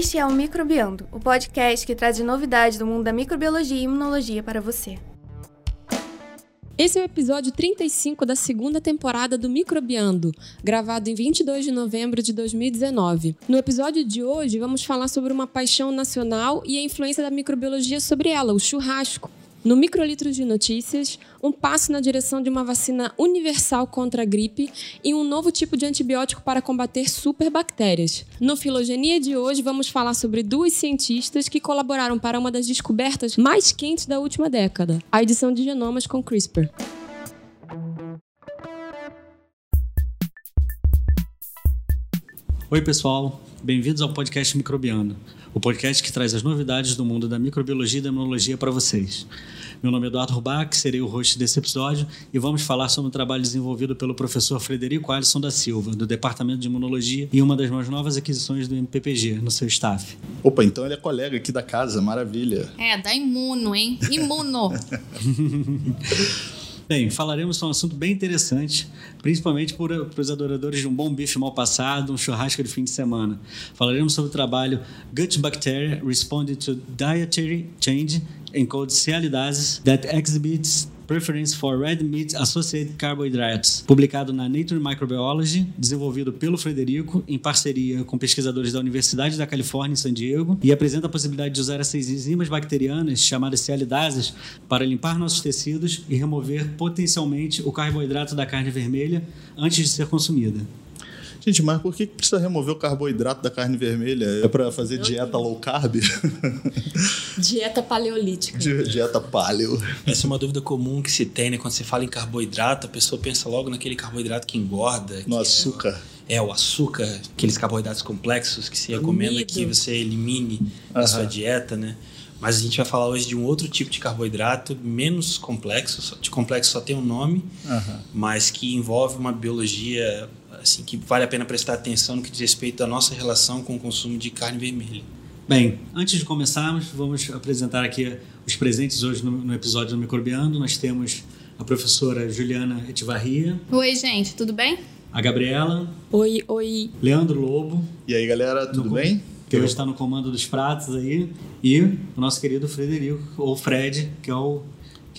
Este é o Microbiando, o podcast que traz novidades do mundo da microbiologia e imunologia para você. Esse é o episódio 35 da segunda temporada do Microbiando, gravado em 22 de novembro de 2019. No episódio de hoje, vamos falar sobre uma paixão nacional e a influência da microbiologia sobre ela, o churrasco. No Microlitros de Notícias, um passo na direção de uma vacina universal contra a gripe e um novo tipo de antibiótico para combater superbactérias. No Filogenia de hoje, vamos falar sobre duas cientistas que colaboraram para uma das descobertas mais quentes da última década, a edição de genomas com CRISPR. Oi, pessoal. Bem-vindos ao podcast Microbiano o podcast que traz as novidades do mundo da microbiologia e da imunologia para vocês. Meu nome é Eduardo Rubach, serei o host desse episódio e vamos falar sobre um trabalho desenvolvido pelo professor Frederico Alisson da Silva, do Departamento de Imunologia e uma das mais novas aquisições do MPPG no seu staff. Opa, então ele é colega aqui da casa, maravilha. É, da Imuno, hein? Imuno! Bem, falaremos sobre um assunto bem interessante, principalmente para os adoradores de um bom bife mal passado, um churrasco de fim de semana. Falaremos sobre o trabalho Gut Bacteria Responded to Dietary Change Encode Cialidases that Exhibits Preference for Red Meat Associated Carbohydrates, publicado na Nature Microbiology, desenvolvido pelo Frederico em parceria com pesquisadores da Universidade da Califórnia em San Diego, e apresenta a possibilidade de usar essas enzimas bacterianas chamadas cialidases para limpar nossos tecidos e remover potencialmente o carboidrato da carne vermelha antes de ser consumida. Gente, mas por que precisa remover o carboidrato da carne vermelha? É para fazer dieta low carb? Dieta paleolítica. dieta paleo. Essa é uma dúvida comum que se tem, né? Quando você fala em carboidrato, a pessoa pensa logo naquele carboidrato que engorda. No que açúcar. É, é, o açúcar, aqueles carboidratos complexos que se recomenda que você elimine da sua dieta, né? Mas a gente vai falar hoje de um outro tipo de carboidrato menos complexo, de complexo só tem um nome, uhum. mas que envolve uma biologia assim que vale a pena prestar atenção no que diz respeito à nossa relação com o consumo de carne vermelha. Bem, antes de começarmos, vamos apresentar aqui os presentes hoje no, no episódio do Microbiando. Nós temos a professora Juliana Etivarria. Oi, gente, tudo bem? A Gabriela. Oi, oi. Leandro Lobo. E aí, galera, tudo no, bem? Que hoje está no comando dos pratos aí. E o nosso querido Frederico, ou Fred, que é o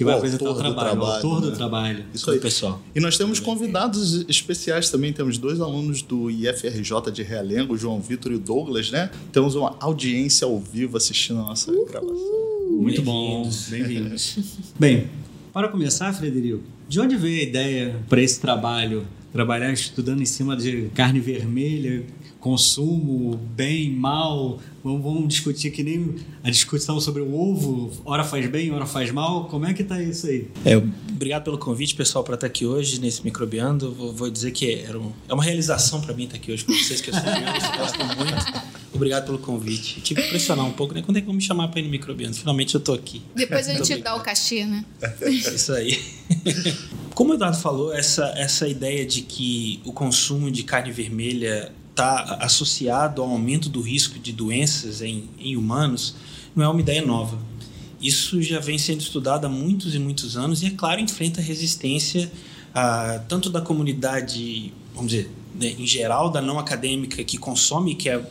que vai apresentar o trabalho, trabalho, o autor né? do trabalho. Isso aí, pessoal. E nós temos convidados especiais também. Temos dois alunos do IFRJ de Realengo, João Vitor e o Douglas, né? Temos uma audiência ao vivo assistindo a nossa Uhul. gravação. Muito bom, bem-vindos. Bem, para começar, Frederico, de onde veio a ideia para esse trabalho? Trabalhar estudando em cima de carne vermelha, consumo, bem, mal. Vamos, vamos, discutir que nem a discussão sobre o ovo, hora faz bem, hora faz mal. Como é que tá isso aí? É, obrigado pelo convite, pessoal, para estar aqui hoje nesse Microbiando. Vou, vou dizer que era um, é uma realização para mim estar aqui hoje com vocês, que eu sou eu gosto muito. Obrigado pelo convite. Eu tive que pressionar um pouco, né? Quando é que vão me chamar para ir no Microbiano? Finalmente eu tô aqui. Depois a gente dá o cachê, né? Isso aí. Como o Eduardo falou, essa, essa ideia de que o consumo de carne vermelha está associado ao aumento do risco de doenças em, em humanos não é uma ideia nova. Isso já vem sendo estudado há muitos e muitos anos e, é claro, enfrenta resistência ah, tanto da comunidade, vamos dizer, né, em geral, da não acadêmica que consome, que é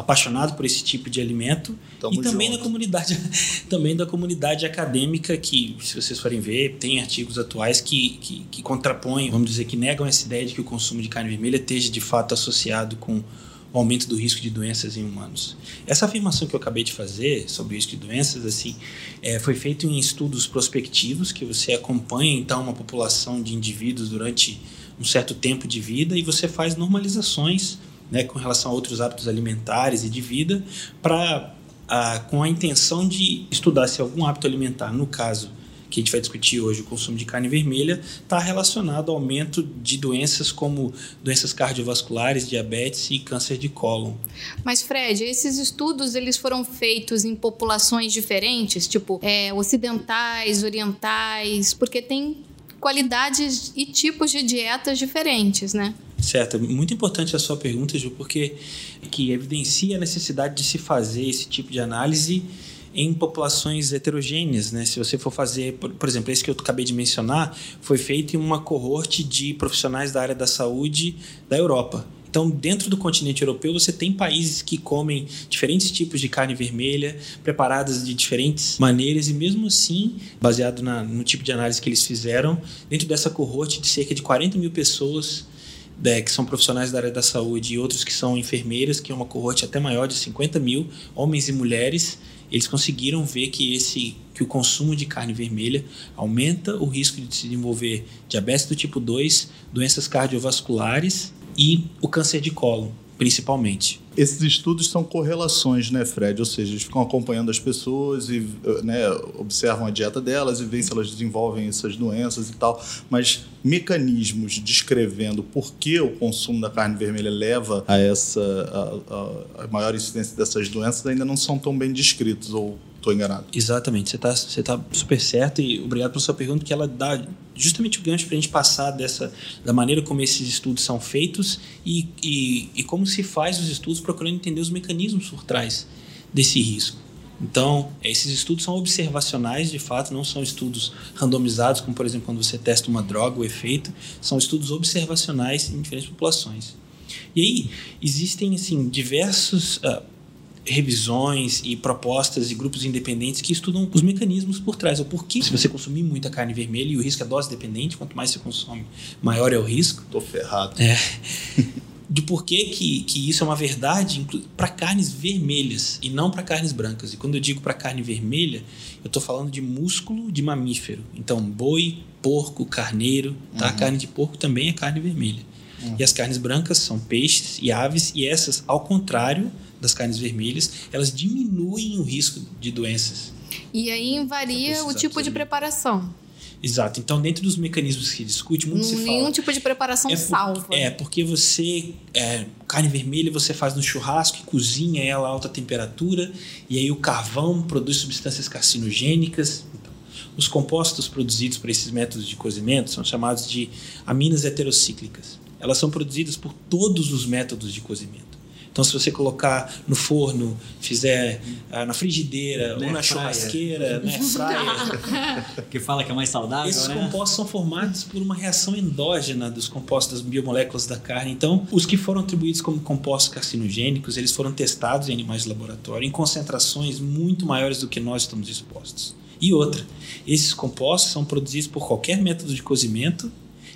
apaixonado por esse tipo de alimento Tamo e também junto. da comunidade também da comunidade acadêmica que se vocês forem ver tem artigos atuais que, que, que contrapõem vamos dizer que negam essa ideia de que o consumo de carne vermelha esteja de fato associado com o aumento do risco de doenças em humanos. Essa afirmação que eu acabei de fazer sobre o risco de doenças, assim, é, foi feito em estudos prospectivos que você acompanha então uma população de indivíduos durante um certo tempo de vida e você faz normalizações né, com relação a outros hábitos alimentares e de vida, para com a intenção de estudar se algum hábito alimentar, no caso que a gente vai discutir hoje, o consumo de carne vermelha, está relacionado ao aumento de doenças como doenças cardiovasculares, diabetes e câncer de cólon. Mas Fred, esses estudos eles foram feitos em populações diferentes, tipo é, ocidentais, orientais, porque tem qualidades e tipos de dietas diferentes, né? Certo, muito importante a sua pergunta, Ju, porque que evidencia a necessidade de se fazer esse tipo de análise em populações heterogêneas, né? Se você for fazer, por, por, exemplo, esse que eu acabei de mencionar, foi feito em uma coorte de profissionais da área da saúde da Europa. Então, dentro do continente europeu, você tem países que comem diferentes tipos de carne vermelha, preparadas de diferentes maneiras, e mesmo assim, baseado na, no tipo de análise que eles fizeram, dentro dessa cohorte de cerca de 40 mil pessoas né, que são profissionais da área da saúde e outros que são enfermeiras, que é uma cohorte até maior de 50 mil, homens e mulheres, eles conseguiram ver que esse que o consumo de carne vermelha aumenta o risco de se desenvolver diabetes do tipo 2, doenças cardiovasculares e o câncer de cólon, principalmente. Esses estudos são correlações, né, Fred? Ou seja, eles ficam acompanhando as pessoas e né, observam a dieta delas e veem se elas desenvolvem essas doenças e tal. Mas mecanismos descrevendo por que o consumo da carne vermelha leva a essa a, a, a maior incidência dessas doenças ainda não são tão bem descritos ou Estou enganado. Exatamente, você está você tá super certo e obrigado pela sua pergunta, porque ela dá justamente o gancho para a gente passar dessa, da maneira como esses estudos são feitos e, e, e como se faz os estudos procurando entender os mecanismos por trás desse risco. Então, esses estudos são observacionais, de fato, não são estudos randomizados, como, por exemplo, quando você testa uma droga, o efeito, são estudos observacionais em diferentes populações. E aí, existem, assim, diversos uh, revisões e propostas e grupos independentes que estudam os mecanismos por trás, o porquê. Se você consumir muita carne vermelha e o risco é dose dependente, quanto mais você consome, maior é o risco. Tô ferrado. É. de por que, que, isso é uma verdade para carnes vermelhas e não para carnes brancas. E quando eu digo para carne vermelha, eu estou falando de músculo de mamífero. Então, boi, porco, carneiro. Tá? Uhum. A carne de porco também é carne vermelha. Uhum. E as carnes brancas são peixes e aves, e essas, ao contrário, das carnes vermelhas, elas diminuem o risco de doenças. E aí varia o tipo de preparação. Exato. Então, dentro dos mecanismos que discute, muito se fala... Nenhum tipo de preparação é por, salva. É, porque você... É, carne vermelha você faz no churrasco e cozinha ela a alta temperatura, e aí o carvão produz substâncias carcinogênicas. Então, os compostos produzidos por esses métodos de cozimento são chamados de aminas heterocíclicas. Elas são produzidas por todos os métodos de cozimento. Então, se você colocar no forno, fizer uh, na frigideira né, ou na churrasqueira, né, fryer, que fala que é mais saudável, esses né? compostos são formados por uma reação endógena dos compostos das biomoléculas da carne. Então, os que foram atribuídos como compostos carcinogênicos, eles foram testados em animais de laboratório em concentrações muito maiores do que nós estamos expostos. E outra, esses compostos são produzidos por qualquer método de cozimento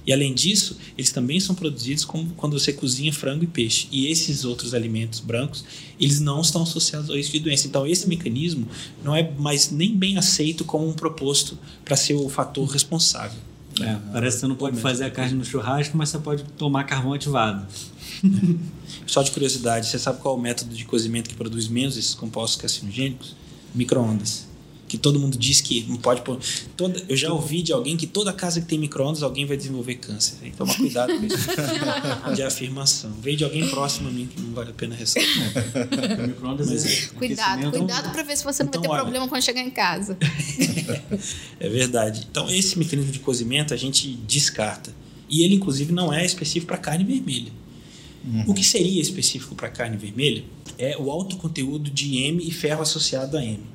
e além disso, eles também são produzidos como quando você cozinha frango e peixe. E esses outros alimentos brancos, eles não estão associados ao risco de doença. Então, esse mecanismo não é mais nem bem aceito como um proposto para ser o fator responsável. É, parece que você não pode fazer a carne no churrasco, mas você pode tomar carvão ativado. Só de curiosidade, você sabe qual é o método de cozimento que produz menos esses compostos carcinogênicos? Microondas que todo mundo diz que não pode pôr. Toda, eu já ouvi de alguém que toda casa que tem micro-ondas alguém vai desenvolver câncer. Tem que tomar cuidado com isso de afirmação. Veio de alguém próximo a mim que não vale a pena ressaltar. micro-ondas Mas, é, Cuidado, cuidado para ver se você não então, vai ter olha, problema quando chegar em casa. é verdade. Então, esse mecanismo de cozimento a gente descarta. E ele, inclusive, não é específico para carne vermelha. Uhum. O que seria específico para carne vermelha é o alto conteúdo de M e ferro associado a M.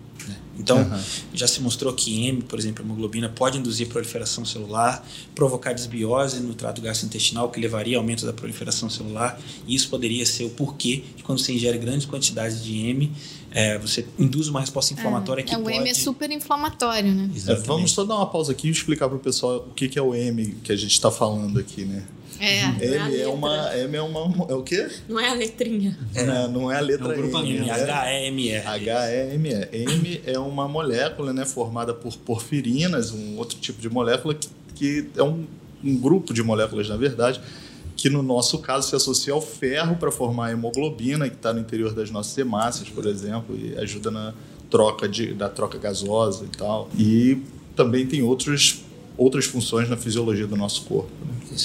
Então, uhum. já se mostrou que M, por exemplo, a hemoglobina, pode induzir proliferação celular, provocar desbiose no trato gastrointestinal, que levaria ao aumento da proliferação celular, e isso poderia ser o porquê de quando você ingere grandes quantidades de M, é, você induz uma resposta inflamatória é, que é, o pode... M é super inflamatório, né? É, vamos só dar uma pausa aqui e explicar para o pessoal o que, que é o M que a gente está falando aqui, né? É, M é, é uma. M é uma. É o quê? Não é a letrinha. É, não, é a letra é um M. H-E-M-E. H-E-M-E. M é uma molécula né, formada por porfirinas, um outro tipo de molécula que, que é um, um grupo de moléculas, na verdade, que no nosso caso se associa ao ferro para formar a hemoglobina, que está no interior das nossas hemácias, por exemplo, e ajuda na troca de, da troca gasosa e tal. E também tem outros outras funções na fisiologia do nosso corpo. Né?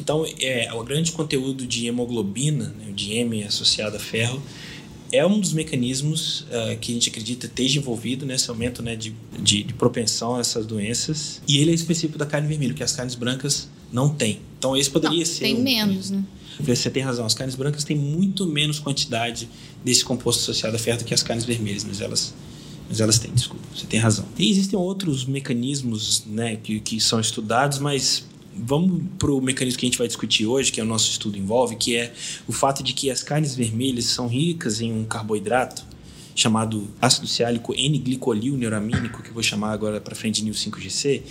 Então, é, o grande conteúdo de hemoglobina, né, de M associado a ferro, é um dos mecanismos uh, que a gente acredita esteja envolvido nesse aumento né, de, de, de, propensão a essas doenças. E ele é específico da carne vermelha, que as carnes brancas não têm. Então, esse poderia não, ser. Tem um, menos, né? Você tem razão, as carnes brancas têm muito menos quantidade desse composto associado a ferro do que as carnes vermelhas, mas elas mas elas têm, desculpa, você tem razão. E existem outros mecanismos né, que, que são estudados, mas vamos para o mecanismo que a gente vai discutir hoje, que é o nosso estudo envolve, que é o fato de que as carnes vermelhas são ricas em um carboidrato chamado ácido ciálico N-glicolil neuramínico, que eu vou chamar agora para frente de NIL5GC.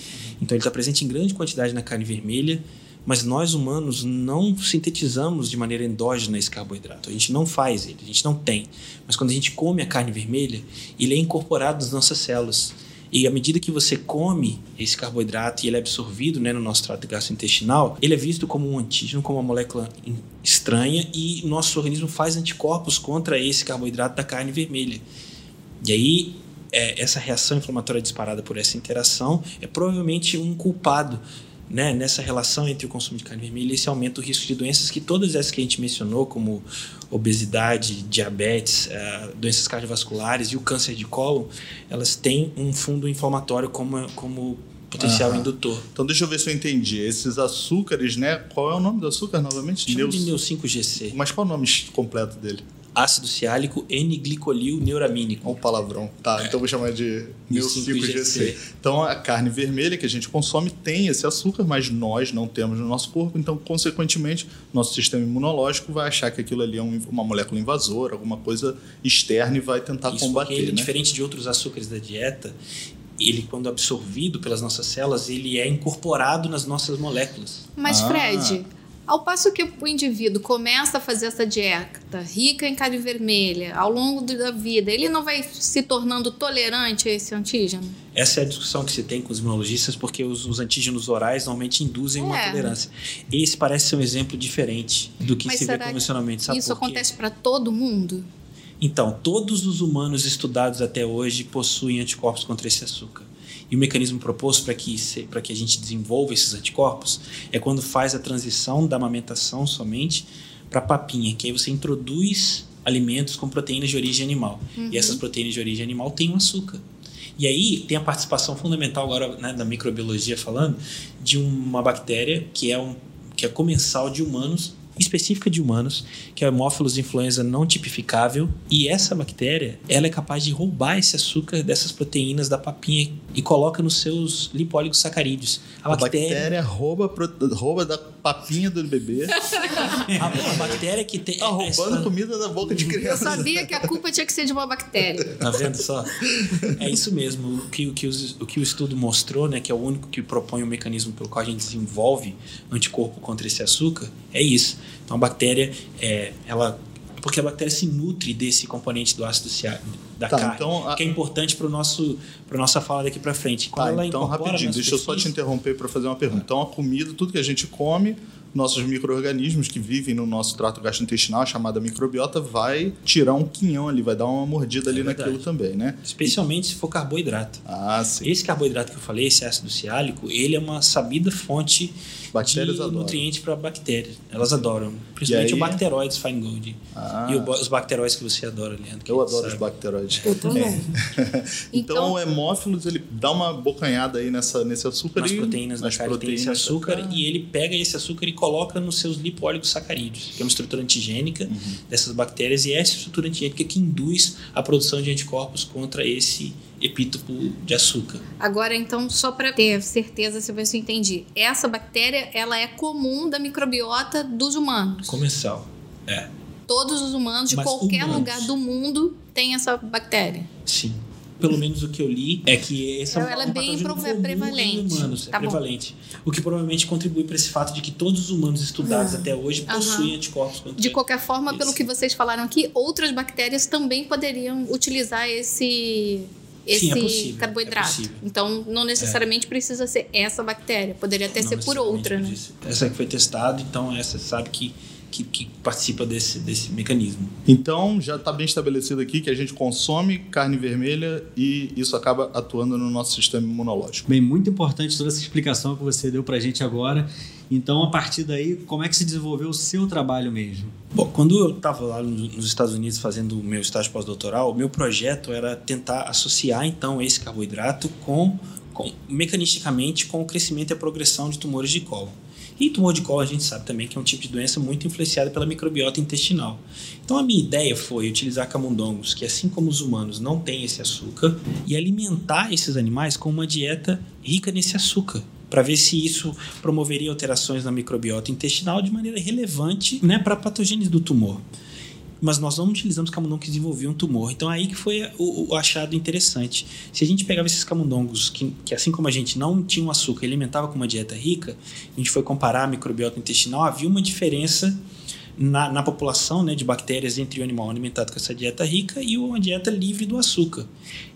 Então ele está presente em grande quantidade na carne vermelha, mas nós humanos não sintetizamos de maneira endógena esse carboidrato. A gente não faz ele, a gente não tem. Mas quando a gente come a carne vermelha, ele é incorporado nas nossas células. E à medida que você come esse carboidrato e ele é absorvido né, no nosso trato gastrointestinal, ele é visto como um antígeno, como uma molécula estranha e nosso organismo faz anticorpos contra esse carboidrato da carne vermelha. E aí, é, essa reação inflamatória disparada por essa interação é provavelmente um culpado né, nessa relação entre o consumo de carne vermelha e esse aumenta o risco de doenças que todas essas que a gente mencionou, como obesidade, diabetes, uh, doenças cardiovasculares e o câncer de colo, elas têm um fundo inflamatório como, como potencial Aham. indutor. Então deixa eu ver se eu entendi. Esses açúcares, né? Qual é o nome do açúcar novamente? Chama Neus... de Neu5GC. Mas qual é o nome completo dele? Ácido ciálico N-glicolil neuramínico. Olha o palavrão. Tá, é. então vou chamar de NIL5GC. Então a carne vermelha que a gente consome tem esse açúcar, mas nós não temos no nosso corpo, então consequentemente nosso sistema imunológico vai achar que aquilo ali é uma molécula invasora, alguma coisa externa e vai tentar Isso combater. Ele, né? diferente de outros açúcares da dieta, ele quando absorvido pelas nossas células, ele é incorporado nas nossas moléculas. Mas ah. Fred, ao passo que o indivíduo começa a fazer essa dieta rica em carne vermelha ao longo da vida, ele não vai se tornando tolerante a esse antígeno? Essa é a discussão que se tem com os imunologistas, porque os, os antígenos orais normalmente induzem é. uma tolerância. Esse parece ser um exemplo diferente do que Mas se vê convencionalmente. Sabe isso acontece para todo mundo? Então, todos os humanos estudados até hoje possuem anticorpos contra esse açúcar. E o mecanismo proposto para que, que a gente desenvolva esses anticorpos é quando faz a transição da amamentação somente para papinha, que aí você introduz alimentos com proteínas de origem animal. Uhum. E essas proteínas de origem animal têm um açúcar. E aí tem a participação fundamental agora né, da microbiologia falando de uma bactéria que é um que é comensal de humanos específica de humanos, que é o Haemophilus influenza não tipificável, e essa bactéria, ela é capaz de roubar esse açúcar dessas proteínas da papinha e coloca nos seus lipólicos sacarídeos. A, a bactéria, bactéria rouba, rouba da papinha do bebê. a, a, bactéria que tem. Tá roubando essa... comida da boca de criança. Eu sabia que a culpa tinha que ser de uma bactéria. Tá vendo só? É isso mesmo. O que o, que os, o, que o estudo mostrou, né, que é o único que propõe o mecanismo pelo qual a gente desenvolve anticorpo contra esse açúcar, é isso. Então a bactéria, é, ela porque a bactéria se nutre desse componente do ácido da tá, carne, então, a... que é importante para nosso para nossa fala daqui para frente. Quando tá, então rapidinho, deixa eu só te interromper para fazer uma pergunta. Então a comida, tudo que a gente come, nossos micro-organismos que vivem no nosso trato gastrointestinal, chamada microbiota, vai tirar um quinhão ali, vai dar uma mordida ali é naquilo também, né? Especialmente se for carboidrato. Ah, sim. Esse carboidrato que eu falei, esse ácido ciálico, ele é uma sabida fonte Bactérias de adoram. nutrientes para bactérias. Elas adoram. Principalmente aí... o bacteroides fine gold. Ah. E os bacteroides que você adora, Leandro. Eu adoro sabe. os bacteroides. Eu também. É. então, então, o hemófilos, ele dá uma bocanhada aí nessa, nesse açúcar. Nas e, proteínas da carne tem esse açúcar e ele pega esse açúcar e coloca nos seus lipooligosacarídeos, que é uma estrutura antigênica uhum. dessas bactérias e é essa estrutura antigênica que induz a produção de anticorpos contra esse epítopo de açúcar. Agora, então, só para ter certeza se você entende, essa bactéria ela é comum da microbiota dos humanos. Comensal, é. Todos os humanos de Mas qualquer humanos. lugar do mundo têm essa bactéria. Sim. Pelo menos o que eu li é que esse é um, ela é bem prevalente. humanos, tá é prevalente. O que provavelmente contribui para esse fato de que todos os humanos estudados ah. até hoje possuem anticorpos contra De qualquer forma, esse. pelo que vocês falaram aqui, outras bactérias também poderiam utilizar esse esse Sim, é possível, carboidrato. É então, não necessariamente é. precisa ser essa bactéria, poderia até não ser por outra, né? Essa que foi testada, então essa sabe que que, que, participa desse, desse mecanismo. Então, já está bem estabelecido aqui que a gente consome carne vermelha e isso acaba atuando no nosso sistema imunológico. Bem, muito importante toda essa explicação que você deu para a gente agora. Então, a partir daí, como é que se desenvolveu o seu trabalho mesmo? Bom, quando eu estava lá nos Estados Unidos fazendo o meu estágio pós-doutoral, o meu projeto era tentar associar, então, esse carboidrato com, com mecanisticamente com o crescimento e a progressão de tumores de colo. E tumor de colo a gente sabe também que é um tipo de doença muito influenciada pela microbiota intestinal. Então a minha ideia foi utilizar camundongos, que assim como os humanos não têm esse açúcar, e alimentar esses animais com uma dieta rica nesse açúcar para ver se isso promoveria alterações na microbiota intestinal de maneira relevante né, para patogênese do tumor. Mas nós não utilizamos camundongos que desenvolviam um tumor. Então aí que foi o, o, achado interessante. Se a gente pegava esses camundongos que, que, assim como a gente não tinha um açúcar alimentava com uma dieta rica, a gente foi comparar a microbiota intestinal, havia uma diferença na, na população né, de bactérias entre o animal alimentado com essa dieta rica e uma dieta livre do açúcar.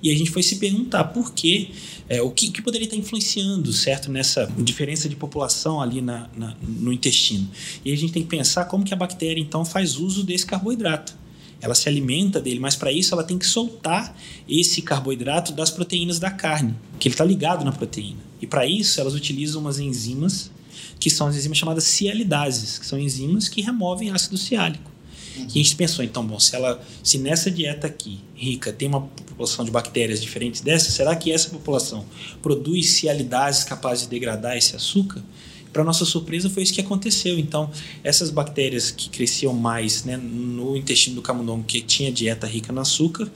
E a gente foi se perguntar por quê, é, o que, que, poderia estar influenciando, certo, nessa diferença de população ali na, na, no intestino. E a gente tem que pensar como que a bactéria, então, faz uso desse carboidrato ela se alimenta dele, mas para isso ela tem que soltar esse carboidrato das proteínas da carne, que ele está ligado na proteína. E para isso elas utilizam umas enzimas que são as enzimas chamadas cialidases, que são enzimas que removem ácido ciálico. E a gente pensou, então, bom, se, ela, se nessa dieta aqui, rica, tem uma população de bactérias diferentes dessa, será que essa população produz cialidases capazes de degradar esse açúcar? Para nossa surpresa, foi isso que aconteceu. Então, essas bactérias que cresciam mais né, no intestino do camundongo, que tinha dieta rica no açúcar,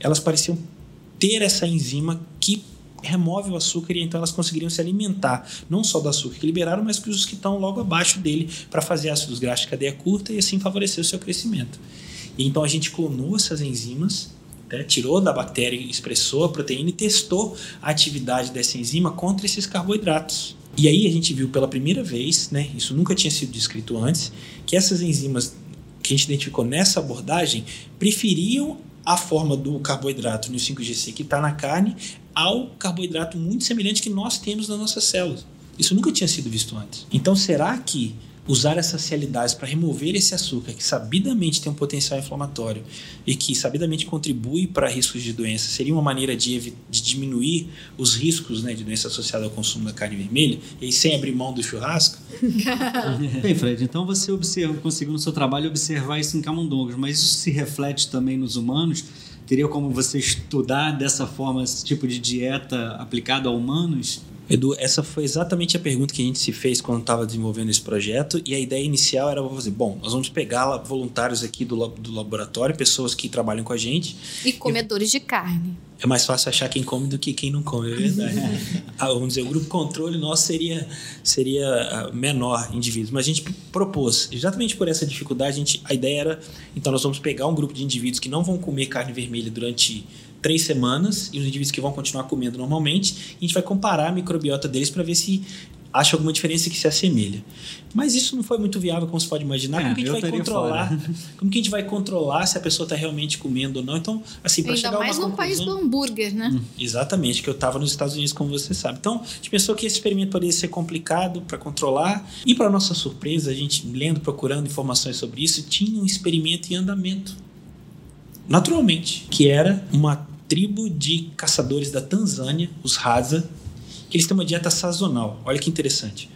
elas pareciam ter essa enzima que remove o açúcar e então elas conseguiriam se alimentar não só do açúcar que liberaram, mas os que estão logo abaixo dele para fazer ácidos graxos de cadeia curta e assim favorecer o seu crescimento. E então a gente clonou essas enzimas, né, tirou da bactéria, expressou a proteína e testou a atividade dessa enzima contra esses carboidratos. E aí a gente viu pela primeira vez, né, isso nunca tinha sido descrito antes, que essas enzimas que a gente identificou nessa abordagem preferiam a forma do carboidrato no 5GC que está na carne ao carboidrato muito semelhante que nós temos nas nossas células. Isso nunca tinha sido visto antes. Então, será que usar essas cialidades para remover esse açúcar que sabidamente tem um potencial inflamatório e que sabidamente contribui para riscos de doença seria uma maneira de, de diminuir os riscos né, de doença associada ao consumo da carne vermelha e sem abrir mão do churrasco? Bem, Fred, então você observa, conseguiu no seu trabalho observar isso em camundongos, mas isso se reflete também nos humanos? Teria como você estudar dessa forma esse tipo de dieta aplicada a humanos? Edu, essa foi exatamente a pergunta que a gente se fez quando estava desenvolvendo esse projeto e a ideia inicial era fazer, bom, nós vamos pegar voluntários aqui do, do laboratório, pessoas que trabalham com a gente. E comedores e... de carne. É mais fácil achar quem come do que quem não come, é verdade. Ah, vamos dizer, o grupo controle nosso seria, seria ah, menor indivíduos, mas a gente propôs, exatamente por essa dificuldade, a, gente, a ideia era, então nós vamos pegar um grupo de indivíduos que não vão comer carne vermelha durante três semanas e os indivíduos que vão continuar comendo normalmente, a gente vai comparar a microbiota deles para ver se acha alguma diferença que se assemelha. Mas isso não foi muito viável, como você pode imaginar. É, como que a gente vai controlar? Fora. Como que a gente vai controlar se a pessoa está realmente comendo ou não? Então, assim, para chegar mais a uma no país do hambúrguer, né? Hum, exatamente, que eu estava nos Estados Unidos, como você sabe. Então, a gente pensou que esse experimento poderia ser complicado para controlar. E para nossa surpresa, a gente lendo, procurando informações sobre isso, tinha um experimento em andamento. Naturalmente, que era uma tribo de caçadores da Tanzânia, os Hadza, que eles têm uma dieta sazonal. Olha que interessante.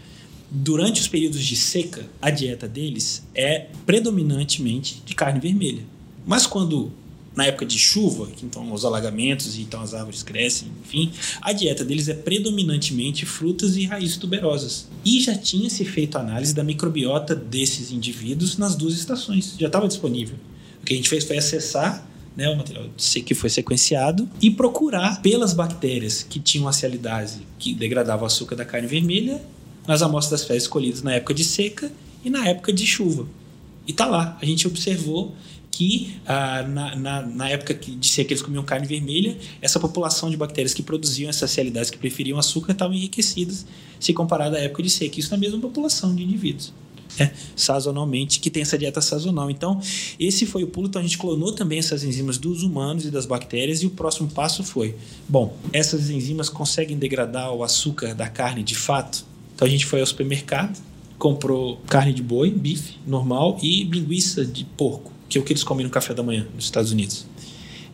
Durante os períodos de seca, a dieta deles é predominantemente de carne vermelha. Mas quando na época de chuva, que então os alagamentos e então as árvores crescem, enfim, a dieta deles é predominantemente frutas e raízes tuberosas. E já tinha se feito análise da microbiota desses indivíduos nas duas estações, já estava disponível. O que a gente fez foi acessar né, o material que foi sequenciado e procurar pelas bactérias que tinham a cialidase que degradava o açúcar da carne vermelha nas amostras das fezes escolhidas na época de seca e na época de chuva. E tá lá, a gente observou que ah, na, na, na, época de seca eles comiam carne vermelha, essa população de bactérias que produziam essas cialidades que preferiam açúcar estavam enriquecidas se comparado à época de seca. Isso na mesma população de indivíduos né, sazonalmente, que tem essa dieta sazonal. Então, esse foi o pulo. Então, a gente clonou também essas enzimas dos humanos e das bactérias. E o próximo passo foi: bom, essas enzimas conseguem degradar o açúcar da carne de fato? Então, a gente foi ao supermercado, comprou carne de boi, bife normal e linguiça de porco, que é o que eles comem no café da manhã nos Estados Unidos.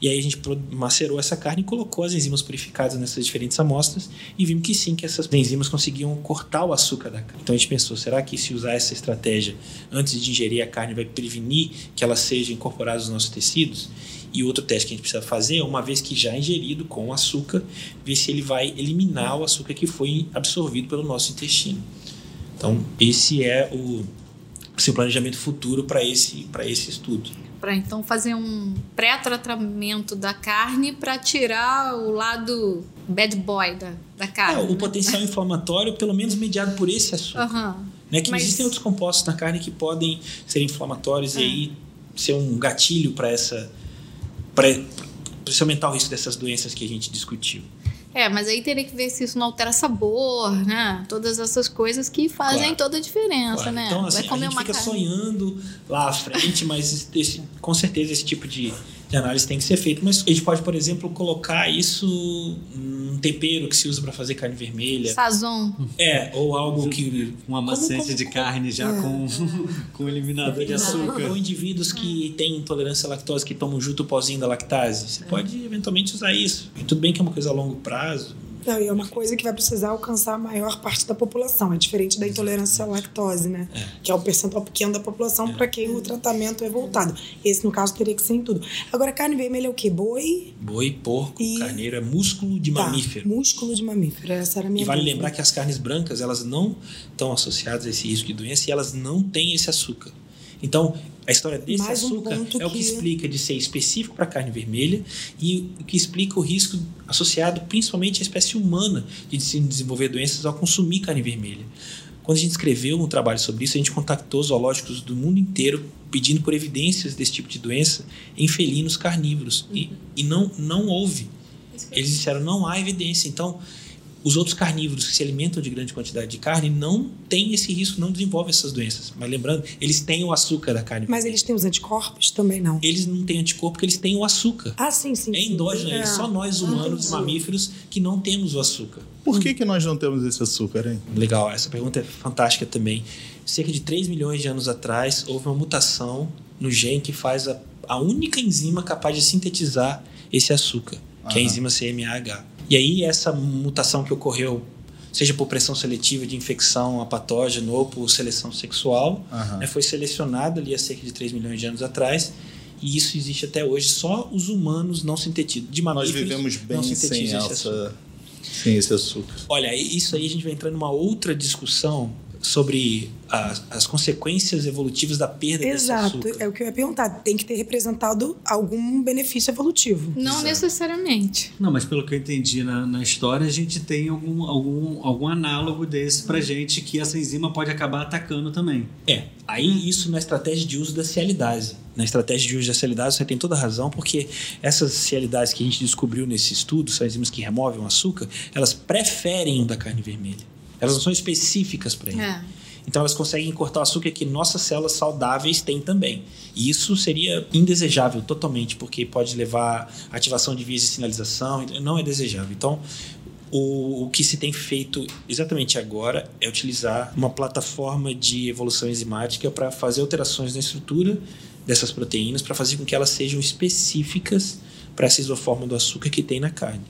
E aí a gente macerou essa carne e colocou as enzimas purificadas nessas diferentes amostras e vimos que sim, que essas enzimas conseguiam cortar o açúcar da carne. Então a gente pensou, será que se usar essa estratégia antes de ingerir a carne vai prevenir que ela seja incorporada aos nossos tecidos? E outro teste que a gente precisa fazer é, uma vez que já ingerido com açúcar, ver se ele vai eliminar o açúcar que foi absorvido pelo nosso intestino. Então, esse é o seu planejamento futuro para esse, esse estudo. Para então fazer um pré-tratamento da carne para tirar o lado bad boy da, da carne. É, o né? potencial inflamatório, pelo menos mediado por esse açúcar. Aham. Né? Que Mas- existem outros compostos na carne que podem ser inflamatórios É. e aí ser um gatilho para essa. para aumentar o risco dessas doenças que a gente discutiu. É, mas aí teria que ver se isso não altera sabor, né? Todas essas coisas que fazem Claro. toda a diferença, Claro. né? Então, assim, Vai a comer gente uma fica carne. sonhando lá à frente, mas esse- com certeza esse tipo de, de análise tem que ser feito. Mas a gente pode, por exemplo, colocar isso num tempero que se usa para fazer carne vermelha. Sazon. É, ou algo que. Um amaciante Como- como- de carne já É. com, com eliminador de açúcar. Ou indivíduos que têm intolerância à lactose, que tomam junto o pozinho da lactase. Você pode eventualmente usar isso. E tudo bem que é uma coisa a longo prazo. Não, e é uma coisa que vai precisar alcançar a maior parte da população. É diferente da intolerância à lactose, né? Que é um percentual pequeno da população para quem o tratamento é voltado. Esse, no caso, teria que ser em tudo. Agora, carne vermelha é o quê? Boi? Boi, porco, E- carneiro é músculo de Tá, mamífero. músculo de mamífero. Essa era a minha E vale dúvida. lembrar que as carnes brancas, elas não estão associadas a esse risco de doença e elas não têm esse açúcar. Então, a história desse Mais um açúcar ponto é o que que- explica de ser específico para a carne vermelha e o que explica o risco associado principalmente à espécie humana de se desenvolver doenças ao consumir carne vermelha. Quando a gente escreveu um trabalho sobre isso, a gente contactou zoológicos do mundo inteiro pedindo por evidências desse tipo de doença em felinos carnívoros. E, e não, não houve. Eles disseram não há evidência. Então, os outros carnívoros que se alimentam de grande quantidade de carne não têm esse risco, não desenvolvem essas doenças. Mas lembrando, eles têm o açúcar da carne. Mas eles têm os anticorpos? Também não. Eles não têm anticorpo porque eles têm o açúcar. Ah, sim, sim. É sim. endógeno, É. é só nós humanos, mamíferos, que não temos o açúcar. Por que, que nós não temos esse açúcar, hein? Legal, essa pergunta é fantástica também. Cerca de 3 milhões de anos atrás, houve uma mutação no gene que faz a, a única enzima capaz de sintetizar esse açúcar, que é a enzima CMAH. E aí, essa mutação que ocorreu, seja por pressão seletiva de infecção a patógeno ou por seleção sexual, Aham. né, foi selecionada ali há cerca de 3 milhões de anos atrás. E isso existe até hoje. Só os humanos não sintetizam. De Nós vivemos bem sem, sintetizam esse açúcar. essa, sem esse açúcar. Olha, isso aí a gente vai entrar numa outra discussão sobre as, as consequências evolutivas da perda Exato, desse açúcar. é o que eu ia perguntar. Tem que ter representado algum benefício evolutivo. Não necessariamente. Não, mas pelo que eu entendi na, na história, a gente tem algum, algum, algum análogo desse pra gente que essa enzima pode acabar atacando também. É, aí isso na estratégia de uso da cialidase. Na estratégia de uso da cialidase você tem toda a razão, porque essas cialidases que a gente descobriu nesse estudo, essas enzimas que removem o açúcar, elas preferem o da carne vermelha. Elas não são específicas para ele. É. Então elas conseguem cortar o açúcar que nossas células saudáveis têm também. E isso seria indesejável totalmente, porque pode levar à ativação de vias de sinalização, não é desejável. Então, o, o que se tem feito exatamente agora é utilizar uma plataforma de evolução enzimática para fazer alterações na estrutura dessas proteínas, para fazer com que elas sejam específicas para essa isoforma do açúcar que tem na carne.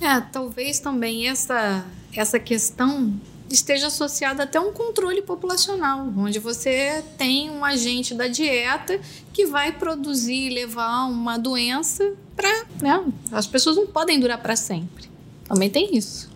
É, talvez também essa, essa questão esteja associada até a um controle populacional, onde você tem um agente da dieta que vai produzir e levar uma doença para. Né? As pessoas não podem durar para sempre. Também tem isso.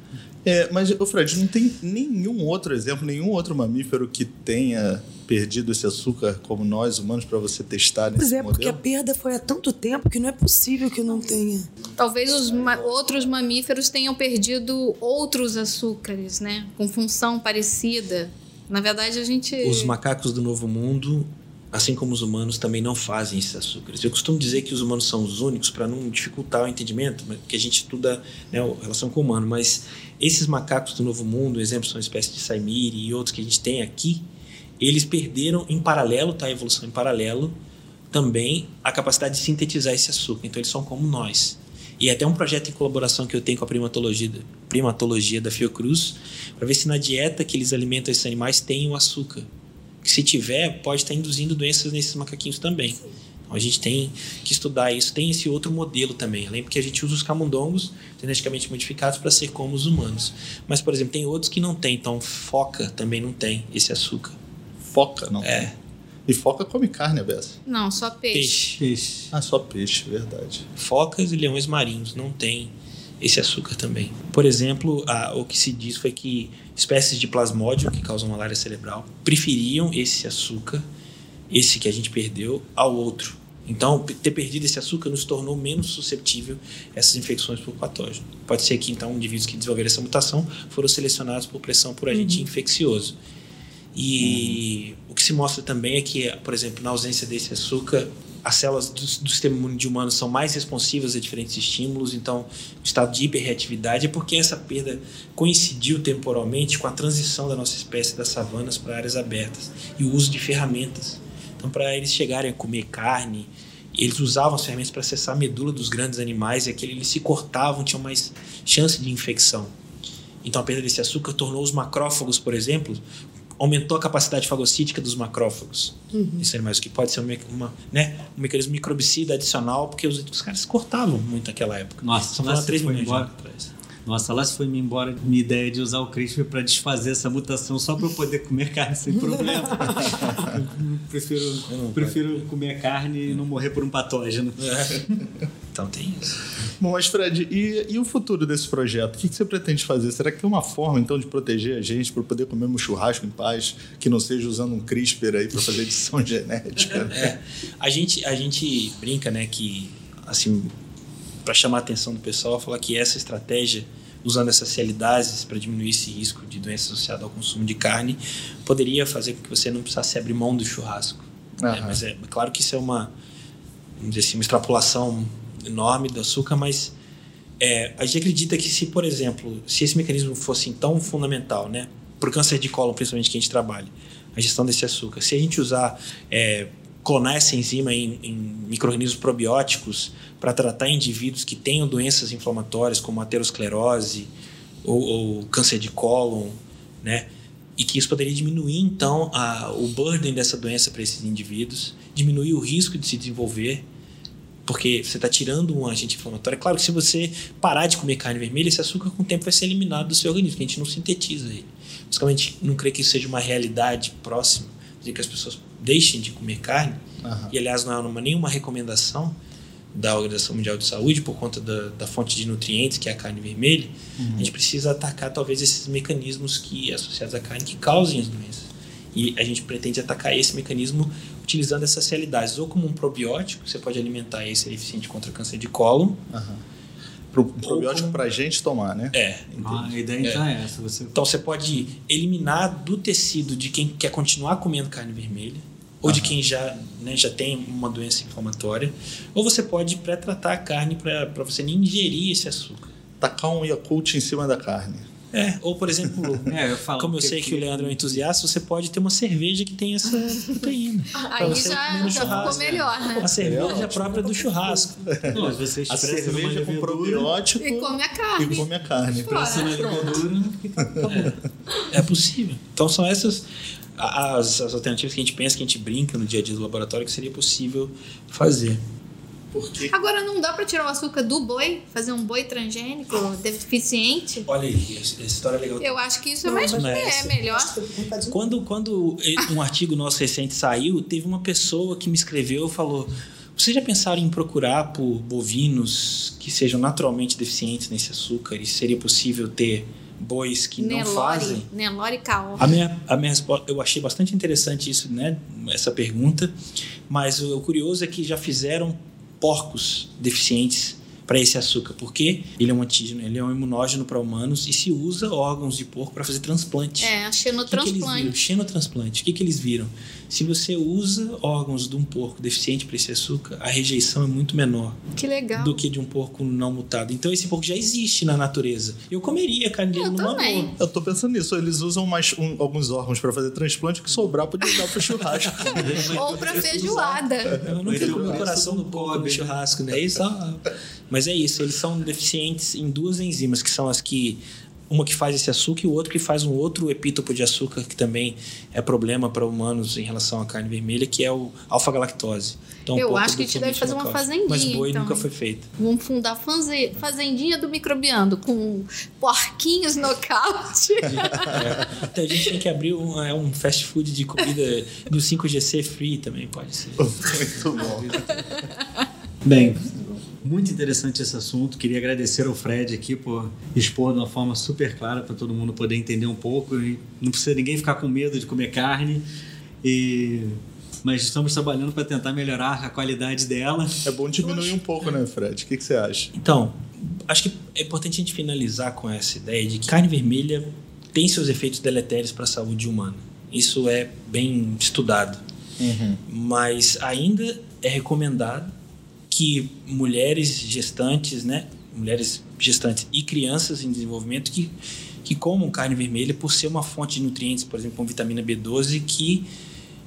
É, mas, Fred, não tem nenhum outro exemplo, nenhum outro mamífero que tenha perdido esse açúcar como nós, humanos, para você testar nesse Pois é, porque a modelo? perda foi há tanto tempo que não é possível que não tenha. Talvez os ma- outros mamíferos tenham perdido outros açúcares, né? Com função parecida. Na verdade, a gente. Os macacos do Novo Mundo, assim como os humanos, também não fazem esses açúcares. Eu costumo dizer que os humanos são os únicos para não dificultar o entendimento, mas- porque a gente estuda né, a relação com o humano, mas esses macacos do Novo Mundo, exemplos são espécies de Saimiri e outros que a gente tem aqui, eles perderam em paralelo, tá? A evolução em paralelo, também a capacidade de sintetizar esse açúcar. Então eles são como nós. E até um projeto em colaboração que eu tenho com a primatologia, primatologia da Fiocruz, para ver se na dieta que eles alimentam esses animais tem o açúcar. Que se tiver, pode estar induzindo doenças nesses macaquinhos também. Então a gente tem que estudar isso. Tem esse outro modelo também. Além porque a gente usa os camundongos geneticamente modificados para ser como os humanos. Mas, por exemplo, tem outros que não tem. Então, foca também não tem esse açúcar. Foca, não. É. E foca come carne, Bessa. Não, só Peixe. peixe. Peixe. Ah, só peixe, verdade. Focas e leões marinhos não têm esse açúcar também. Por exemplo, a- o que se diz foi que espécies de plasmódio que causam malária cerebral preferiam esse açúcar, esse que a gente perdeu, ao outro. Então, ter perdido esse açúcar nos tornou menos susceptível a essas infecções por patógeno. Pode ser que, então, indivíduos que desenvolveram essa mutação foram selecionados por pressão por agente uhum. infeccioso. E o que se mostra também é que, por exemplo, na ausência desse açúcar, as células do, do sistema imune de humanos são mais responsivas a diferentes estímulos, então o estado de hiperreatividade é porque essa perda coincidiu temporalmente com a transição da nossa espécie das savanas para áreas abertas e o uso de ferramentas. Então, para eles chegarem a comer carne, eles usavam as ferramentas para acessar a medula dos grandes animais e aquele eles se cortavam, tinham mais chance de infecção. Então, a perda desse açúcar tornou os macrófagos, por exemplo, aumentou a capacidade fagocítica dos macrófagos. Uhum. Esses animais, que pode ser uma, uma, né, um mecanismo microbicida adicional, porque os, os caras cortavam muito naquela época. Nossa, Só falando 3 milhões embora. atrás. Nossa, lá se foi-me embora minha ideia de usar o CRISPR para desfazer essa mutação só para eu poder comer carne sem problema. prefiro, prefiro comer carne e não morrer por um patógeno. É. Então tem isso. Bom, mas Fred, e, e o futuro desse projeto? O que, que você pretende fazer? Será que tem uma forma então de proteger a gente para poder comer um churrasco em paz, que não seja usando um CRISPR aí para fazer edição genética? É. A gente a gente brinca, né, que assim para chamar a atenção do pessoal, falar que essa estratégia, usando essas cialidades para diminuir esse risco de doença associada ao consumo de carne, poderia fazer com que você não precisasse abrir mão do churrasco. Né? Mas é claro que isso é uma, vamos dizer assim, uma extrapolação enorme do açúcar, mas é, a gente acredita que se, por exemplo, se esse mecanismo fosse tão fundamental, né, para o câncer de colo, principalmente que a gente trabalha, a gestão desse açúcar, se a gente usar é, clonar essa enzima em, em micro-organismos probióticos para tratar indivíduos que tenham doenças inflamatórias como aterosclerose ou, ou câncer de cólon, né? E que isso poderia diminuir, então, a, o burden dessa doença para esses indivíduos, diminuir o risco de se desenvolver, porque você está tirando um agente inflamatório. É claro que se você parar de comer carne vermelha, esse açúcar com o tempo vai ser eliminado do seu organismo, a gente não sintetiza ele. Basicamente, não creio que isso seja uma realidade próxima, de que as pessoas deixem de comer carne, uhum. e aliás não é uma, nenhuma recomendação da Organização Mundial de Saúde por conta da, da fonte de nutrientes que é a carne vermelha, uhum. a gente precisa atacar talvez esses mecanismos que associados à carne que causem as doenças. E a gente pretende atacar esse mecanismo utilizando essas celidades, ou como um probiótico, você pode alimentar esse é eficiente contra câncer de cólon. Uhum. Pro, probiótico para a gente tomar, né? É. Ah, a ideia então é. é essa. Você... Então você pode eliminar do tecido de quem quer continuar comendo carne vermelha ou uhum. de quem já, né, já tem uma doença inflamatória, ou você pode pré-tratar a carne para você nem ingerir esse açúcar. Tacar um Yakult em cima da carne. É, ou por exemplo, é, eu como eu sei que, que, o Leandro é um entusiasta, você pode ter uma cerveja que tem essa proteína. Aí já, já ficou melhor, né? A cerveja é própria do churrasco. Não, mas você a cerveja com probiótico e come a carne. E come a carne. É, é possível. Então são essas as, as alternativas que a gente pensa, que a gente brinca no dia a dia do laboratório, que seria possível fazer. Porque... Agora não dá para tirar o açúcar do boi, fazer um boi transgênico deficiente? Olha aí, essa história é legal. Eu acho que isso é não, é mais é, melhor. Quando, quando um artigo nosso recente saiu, teve uma pessoa que me escreveu e falou: vocês já pensaram em procurar por bovinos que sejam naturalmente deficientes nesse açúcar e seria possível ter bois que Nelore, não fazem. Nelore Caol. A minha, a minha resposta, eu achei bastante interessante isso, né? Essa pergunta. Mas o, o curioso é que já fizeram porcos deficientes para esse açúcar, porque ele é um antígeno, ele é um imunógeno para humanos e se usa órgãos de porco para fazer transplante. É, xenotransplante. O que, xenotransplante. O que, que eles viram? Se você usa órgãos de um porco deficiente para esse açúcar, a rejeição é muito menor. Que legal. Do que de um porco não mutado. Então esse porco já existe na natureza. Eu comeria carne dele numa boa. Eu tô pensando nisso. Eles usam mais um, alguns órgãos para fazer transplante que sobrar pode usar para churrasco. Ou para feijoada. Eu não quero o coração do porco no churrasco, né? Isso, mas é isso. Eles são deficientes em duas enzimas que são as que uma que faz esse açúcar e o outro que faz um outro epítopo de açúcar que também é problema para humanos em relação à carne vermelha, que é o alfa-galactose. Então, Eu um acho que a gente deve fazer uma fazendinha. Mas boi então. nunca foi feito. Vamos fundar fazendinha do microbiando com porquinhos nocaute. é. Então a gente tem que abrir um, é, um fast food de comida do 5GC free também, pode ser. Muito bom. Bem, muito interessante esse assunto. Queria agradecer ao Fred aqui por expor de uma forma super clara para todo mundo poder entender um pouco. E não precisa ninguém ficar com medo de comer carne. E mas estamos trabalhando para tentar melhorar a qualidade dela. É bom diminuir um pouco, né, Fred? O que, que você acha? Então, acho que é importante a gente finalizar com essa ideia de que carne vermelha tem seus efeitos deletérios para a saúde humana. Isso é bem estudado. Uhum. Mas ainda é recomendado que mulheres gestantes, né, mulheres gestantes e crianças em desenvolvimento que, que comam carne vermelha por ser uma fonte de nutrientes, por exemplo, com vitamina B12, que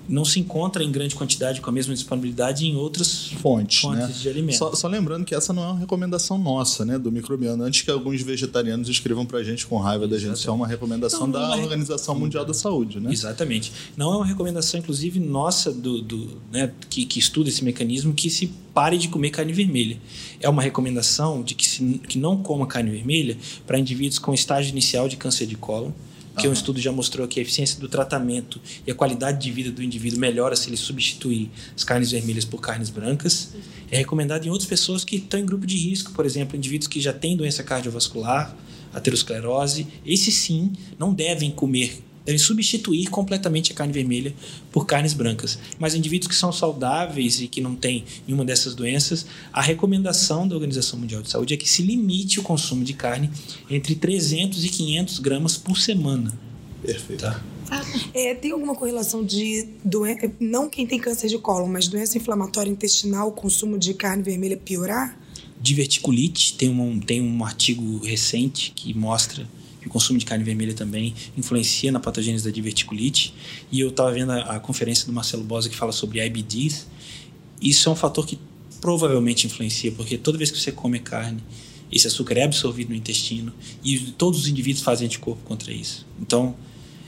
não se encontra em grande quantidade com a mesma disponibilidade em outras Fontes, fontes né? de alimentos. Só, só lembrando que essa não é uma recomendação nossa, né, do microbiano. Antes que alguns vegetarianos escrevam pra gente com raiva da gente, isso é uma recomendação não da é- Organização Mundial da Saúde, né? Exatamente. Não é uma recomendação, inclusive, nossa, do, do, né, que, que estuda esse mecanismo, que se pare de comer carne vermelha. É uma recomendação de que, se, que não coma carne vermelha para indivíduos com estágio inicial de câncer de cólon, que um estudo já mostrou que a eficiência do tratamento e a qualidade de vida do indivíduo melhora se ele substituir as carnes vermelhas por carnes brancas. É recomendado em outras pessoas que estão em grupo de risco, por exemplo, indivíduos que já têm doença cardiovascular, aterosclerose. Esses sim não devem comer, devem substituir completamente a carne vermelha por carnes brancas. Mas indivíduos que são saudáveis e que não têm nenhuma dessas doenças, a recomendação da Organização Mundial de Saúde é que se limite o consumo de carne entre 300 e 500 gramas por semana. Perfeito. Tá? É, tem alguma correlação de doença, não quem tem câncer de cólon, mas doença inflamatória intestinal, o consumo de carne vermelha piorar? Diverticulite, tem um, tem um artigo recente que mostra que o consumo de carne vermelha também influencia na patogênese da diverticulite. E eu estava vendo a, a conferência do Marcelo Bosa que fala sobre IBDs. Isso é um fator que provavelmente influencia, porque toda vez que você come carne, esse açúcar é absorvido no intestino e todos os indivíduos fazem anticorpo contra isso. Então,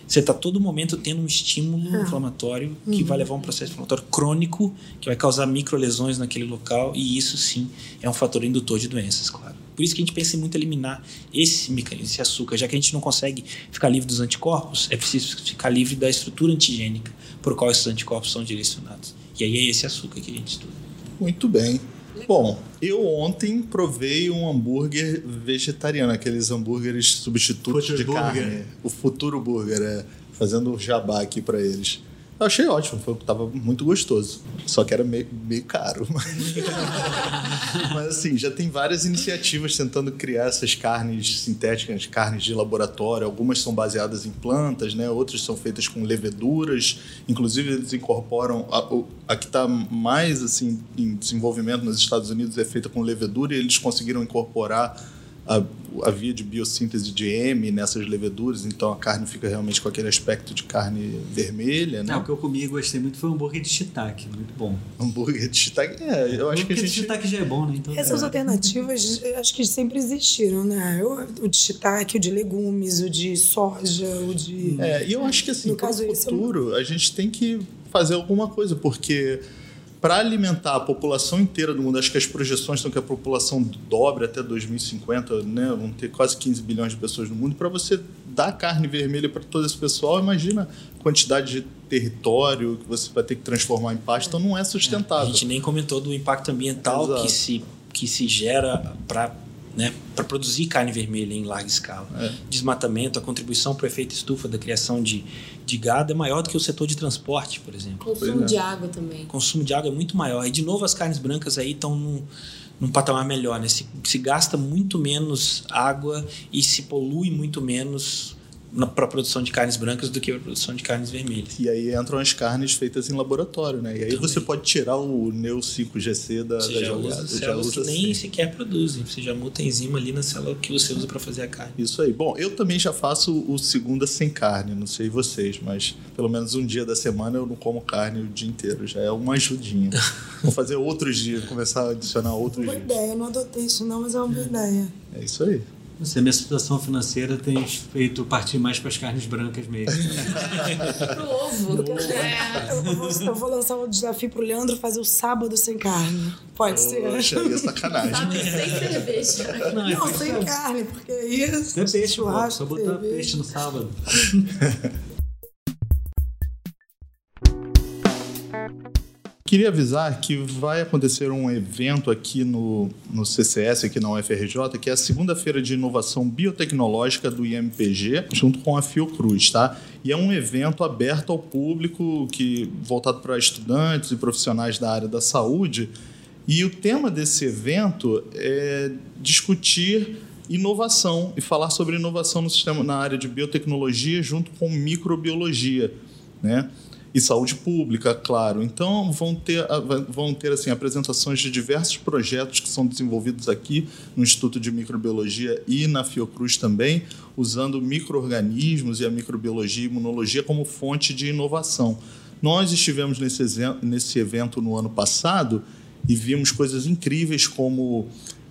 você está todo momento tendo um estímulo inflamatório que vai levar a um processo inflamatório crônico, que vai causar microlesões naquele local, e isso sim é um fator indutor de doenças, claro. Por isso que a gente pensa em muito eliminar esse mecanismo, esse açúcar, já que a gente não consegue ficar livre dos anticorpos, é preciso ficar livre da estrutura antigênica por qual esses anticorpos são direcionados. E aí é esse açúcar que a gente estuda. Muito bem. Bom, eu ontem provei um hambúrguer vegetariano, aqueles hambúrgueres substitutos de Burger. carne. O futuro burger, é, fazendo jabá aqui pra eles. Eu achei ótimo, foi, tava muito gostoso. Só que era meio, meio caro. Mas assim, já tem várias iniciativas tentando criar essas carnes sintéticas, carnes de laboratório. Algumas são baseadas em plantas, né? outras são feitas com leveduras. Inclusive, eles incorporam. A, a que está mais assim, em desenvolvimento nos Estados Unidos é feita com levedura e eles conseguiram incorporar a, a via de biossíntese de M nessas leveduras, então a carne fica realmente com aquele aspecto de carne vermelha, né? Não, o que eu comi e gostei muito foi o hambúrguer de shiitake, muito bom. Hambúrguer de shiitake, é, eu acho que a Hambúrguer de gente... shiitake já é bom, né? Então, Essas é. alternativas, eu acho que sempre existiram, né? Eu- O de shiitake, o de legumes, o de soja, o de... É, e eu acho que assim, No caso, esse é um- futuro, a gente tem que fazer alguma coisa, porque para alimentar a população inteira do mundo, acho que as projeções são que a população dobre até 2050, né? Vão ter quase 15 bilhões de pessoas no mundo. Para você dar carne vermelha para todo esse pessoal, imagina a quantidade de território que você vai ter que transformar em pasto, então não é A sustentável. gente nem comentou do impacto ambiental Exato. que se, que se gera para né, para produzir carne vermelha em larga escala. É. Desmatamento, a contribuição para o efeito estufa da criação de, de gado é maior do que o setor de transporte, por exemplo. Consumo é. de água também. O consumo de água é muito maior. E, de novo, as carnes brancas aí estão num, num patamar melhor. Né? Se, se gasta muito menos água e se polui muito menos para a produção de carnes brancas do que para a produção de carnes vermelhas. E aí entram as carnes feitas em laboratório, né? E aí Também. você pode tirar o Neo 5GC da, Você da já jogada. usa Já células usa que nem assim. sequer produzem. Você já muta a enzima ali na célula que você usa para fazer a carne. Isso aí. Bom, eu também já faço o segunda sem carne, não sei vocês, mas pelo menos um dia da semana eu não como carne o dia inteiro, já é uma ajudinha. Vou fazer outros dias, começar a adicionar outros Boa dias. ideia, eu não adotei isso não, mas é uma boa ideia. É isso aí. Você, minha situação financeira tem feito partir mais para as carnes brancas mesmo. Pro ovo. Eu vou, eu vou lançar um desafio pro Leandro fazer o sábado sem carne. Pode ser? Poxa, aí é sacanagem. Sem cerveja. Não, Não, sem carne, porque é Não é peixe, pô. churrasco, Só botar cerveja. peixe no sábado. Queria avisar que vai acontecer um evento aqui no, no CCS, aqui na UFRJ, que é a segunda-feira de inovação biotecnológica do IMPG, junto com a Fiocruz, tá? E é um evento aberto ao público, que voltado para estudantes e profissionais da área da saúde. E o tema desse evento é discutir inovação e falar sobre inovação no sistema na área de biotecnologia junto com microbiologia, né? E saúde pública, claro. Então vão ter, vão ter assim, apresentações de diversos projetos que são desenvolvidos aqui no Instituto de Microbiologia e na Fiocruz também, usando microorganismos e a microbiologia e imunologia como fonte de inovação. Nós estivemos nesse, nesse evento no ano passado e vimos coisas incríveis como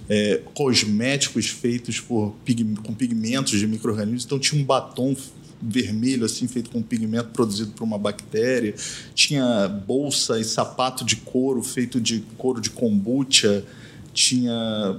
é, cosméticos feitos por, com pigmentos de micro-organismos. Então, tinha um batom vermelho, assim, feito com pigmento produzido por uma bactéria. Tinha bolsa e sapato de couro feito de couro de kombucha. Tinha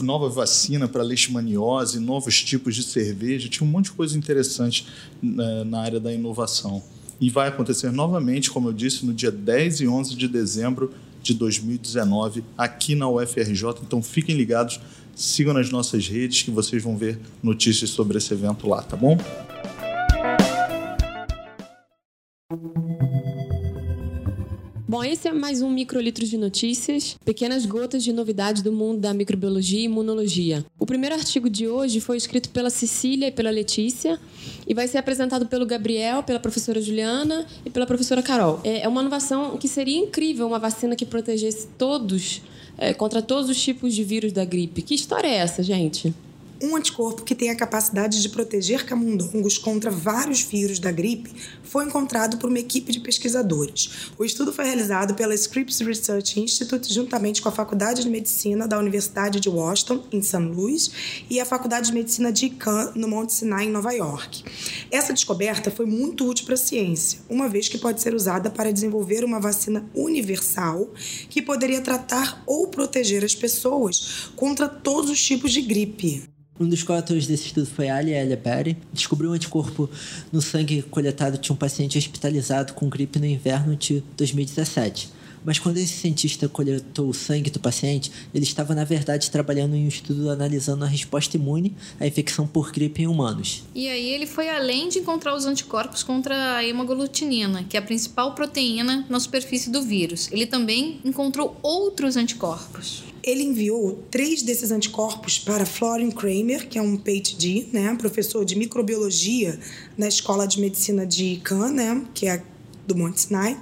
nova vacina para leishmaniose, novos tipos de cerveja. Tinha um monte de coisa interessante né, na área da inovação. E vai acontecer novamente, como eu disse, no dia 10 e 11 de dezembro de 2019, aqui na UFRJ. Então fiquem ligados, sigam nas nossas redes que vocês vão ver notícias sobre esse evento lá, tá bom? Bom, esse é mais um Microlitros de Notícias, pequenas gotas de novidades do mundo da microbiologia e imunologia. O primeiro artigo de hoje foi escrito pela Cecília e pela Letícia e vai ser apresentado pelo Gabriel, pela professora Juliana e pela professora Carol. É uma inovação que seria incrível, uma vacina que protegesse todos é, contra todos os tipos de vírus da gripe. Que história é essa, gente? Um anticorpo que tem a capacidade de proteger camundongos contra vários vírus da gripe foi encontrado por uma equipe de pesquisadores. O estudo foi realizado pela Scripps Research Institute juntamente com a Faculdade de Medicina da Universidade de Washington, em St. Louis, e a Faculdade de Medicina de Icahn, no Monte Sinai, em Nova York. Essa descoberta foi muito útil para a ciência, uma vez que pode ser usada para desenvolver uma vacina universal que poderia tratar ou proteger as pessoas contra todos os tipos de gripe. Um dos coautores desse estudo foi Ali Perry. Descobriu um anticorpo no sangue coletado de um paciente hospitalizado com gripe no inverno de 2017. Mas quando esse cientista coletou o sangue do paciente, ele estava, na verdade, trabalhando em um estudo analisando a resposta imune à infecção por gripe em humanos. E aí ele foi além de encontrar os anticorpos contra a hemaglutinina, que é a principal proteína na superfície do vírus. Ele também encontrou outros anticorpos ele enviou três desses anticorpos para Florin Kramer, que é um PhD, né, professor de microbiologia na Escola de Medicina de Cannes, né, que é do Monte Sinai,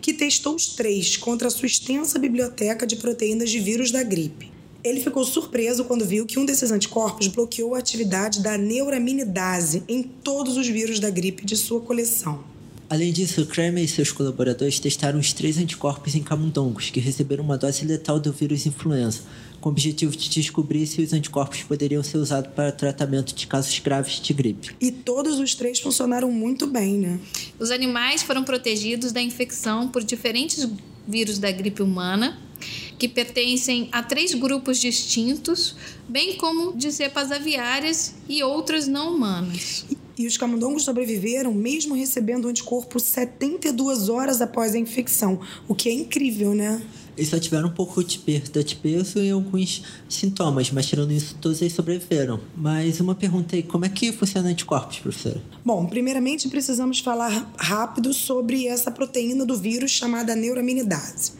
que testou os três contra a sua extensa biblioteca de proteínas de vírus da gripe. Ele ficou surpreso quando viu que um desses anticorpos bloqueou a atividade da neuraminidase em todos os vírus da gripe de sua coleção. Além disso, Kramer e seus colaboradores testaram os três anticorpos em camundongos, que receberam uma dose letal do vírus influenza, com o objetivo de descobrir se os anticorpos poderiam ser usados para tratamento de casos graves de gripe. E todos os três funcionaram muito bem, né? Os animais foram protegidos da infecção por diferentes vírus da gripe humana, que pertencem a três grupos distintos, bem como de cepas aviárias e outras não humanas. E os camundongos sobreviveram mesmo recebendo o anticorpo 72 horas após a infecção, o que é incrível, né? Eles só tiveram um pouco de perda de peso e alguns sintomas, mas tirando isso, todos eles sobreviveram. Mas uma pergunta aí, como é que funciona anticorpos, professora? Bom, primeiramente precisamos falar rápido sobre essa proteína do vírus chamada neuraminidase.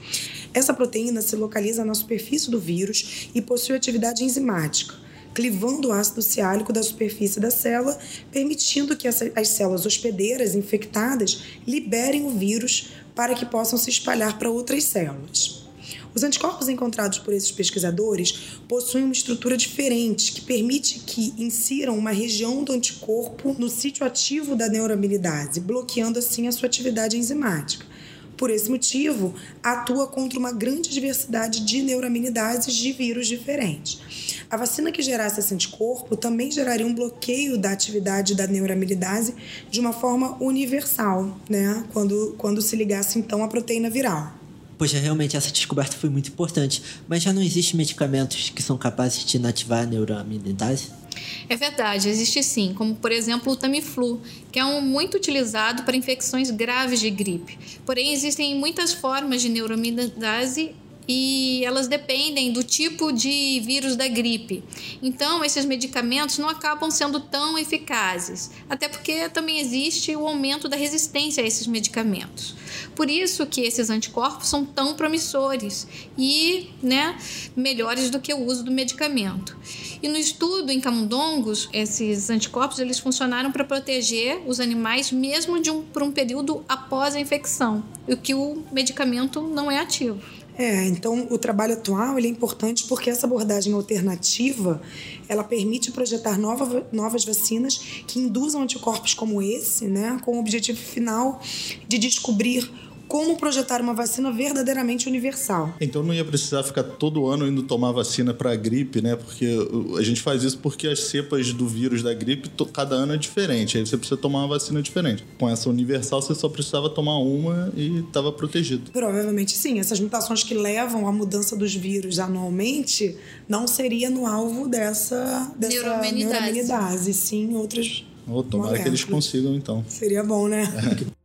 Essa proteína se localiza na superfície do vírus e possui atividade enzimática clivando o ácido ciálico da superfície da célula, permitindo que as células hospedeiras infectadas liberem o vírus para que possam se espalhar para outras células. Os anticorpos encontrados por esses pesquisadores possuem uma estrutura diferente que permite que insiram uma região do anticorpo no sítio ativo da neuraminidase, bloqueando assim a sua atividade enzimática. Por esse motivo, atua contra uma grande diversidade de neuraminidases de vírus diferentes. A vacina que gerasse esse anticorpo também geraria um bloqueio da atividade da neuramilidase de uma forma universal, né? Quando, quando se ligasse então à proteína viral. Poxa, realmente essa descoberta foi muito importante. Mas já não existem medicamentos que são capazes de inativar a neuramilidase? É verdade, existe sim, como por exemplo o Tamiflu, que é um muito utilizado para infecções graves de gripe. Porém, existem muitas formas de neurominidase e elas dependem do tipo de vírus da gripe. Então, esses medicamentos não acabam sendo tão eficazes, até porque também existe o aumento da resistência a esses medicamentos. Por isso que esses anticorpos são tão promissores e né, melhores do que o uso do medicamento. E no estudo em camundongos, esses anticorpos eles funcionaram para proteger os animais mesmo de um, por um período após a infecção, o que o medicamento não é ativo. É, então o trabalho atual é importante porque essa abordagem alternativa ela permite projetar nova, novas vacinas que induzam anticorpos como esse, né, com o objetivo final de descobrir como projetar uma vacina verdadeiramente universal. Então não ia precisar ficar todo ano indo tomar vacina para gripe, né? Porque a gente faz isso porque as cepas do vírus da gripe, cada ano é diferente. Aí você precisa tomar uma vacina diferente. Com essa universal, você só precisava tomar uma e estava protegido. Provavelmente sim. Essas mutações que levam à mudança dos vírus anualmente não seria no alvo dessa, dessa neuroimunidase, sim outras. Oh, tomara que eles consigam, então. Seria bom, né? É.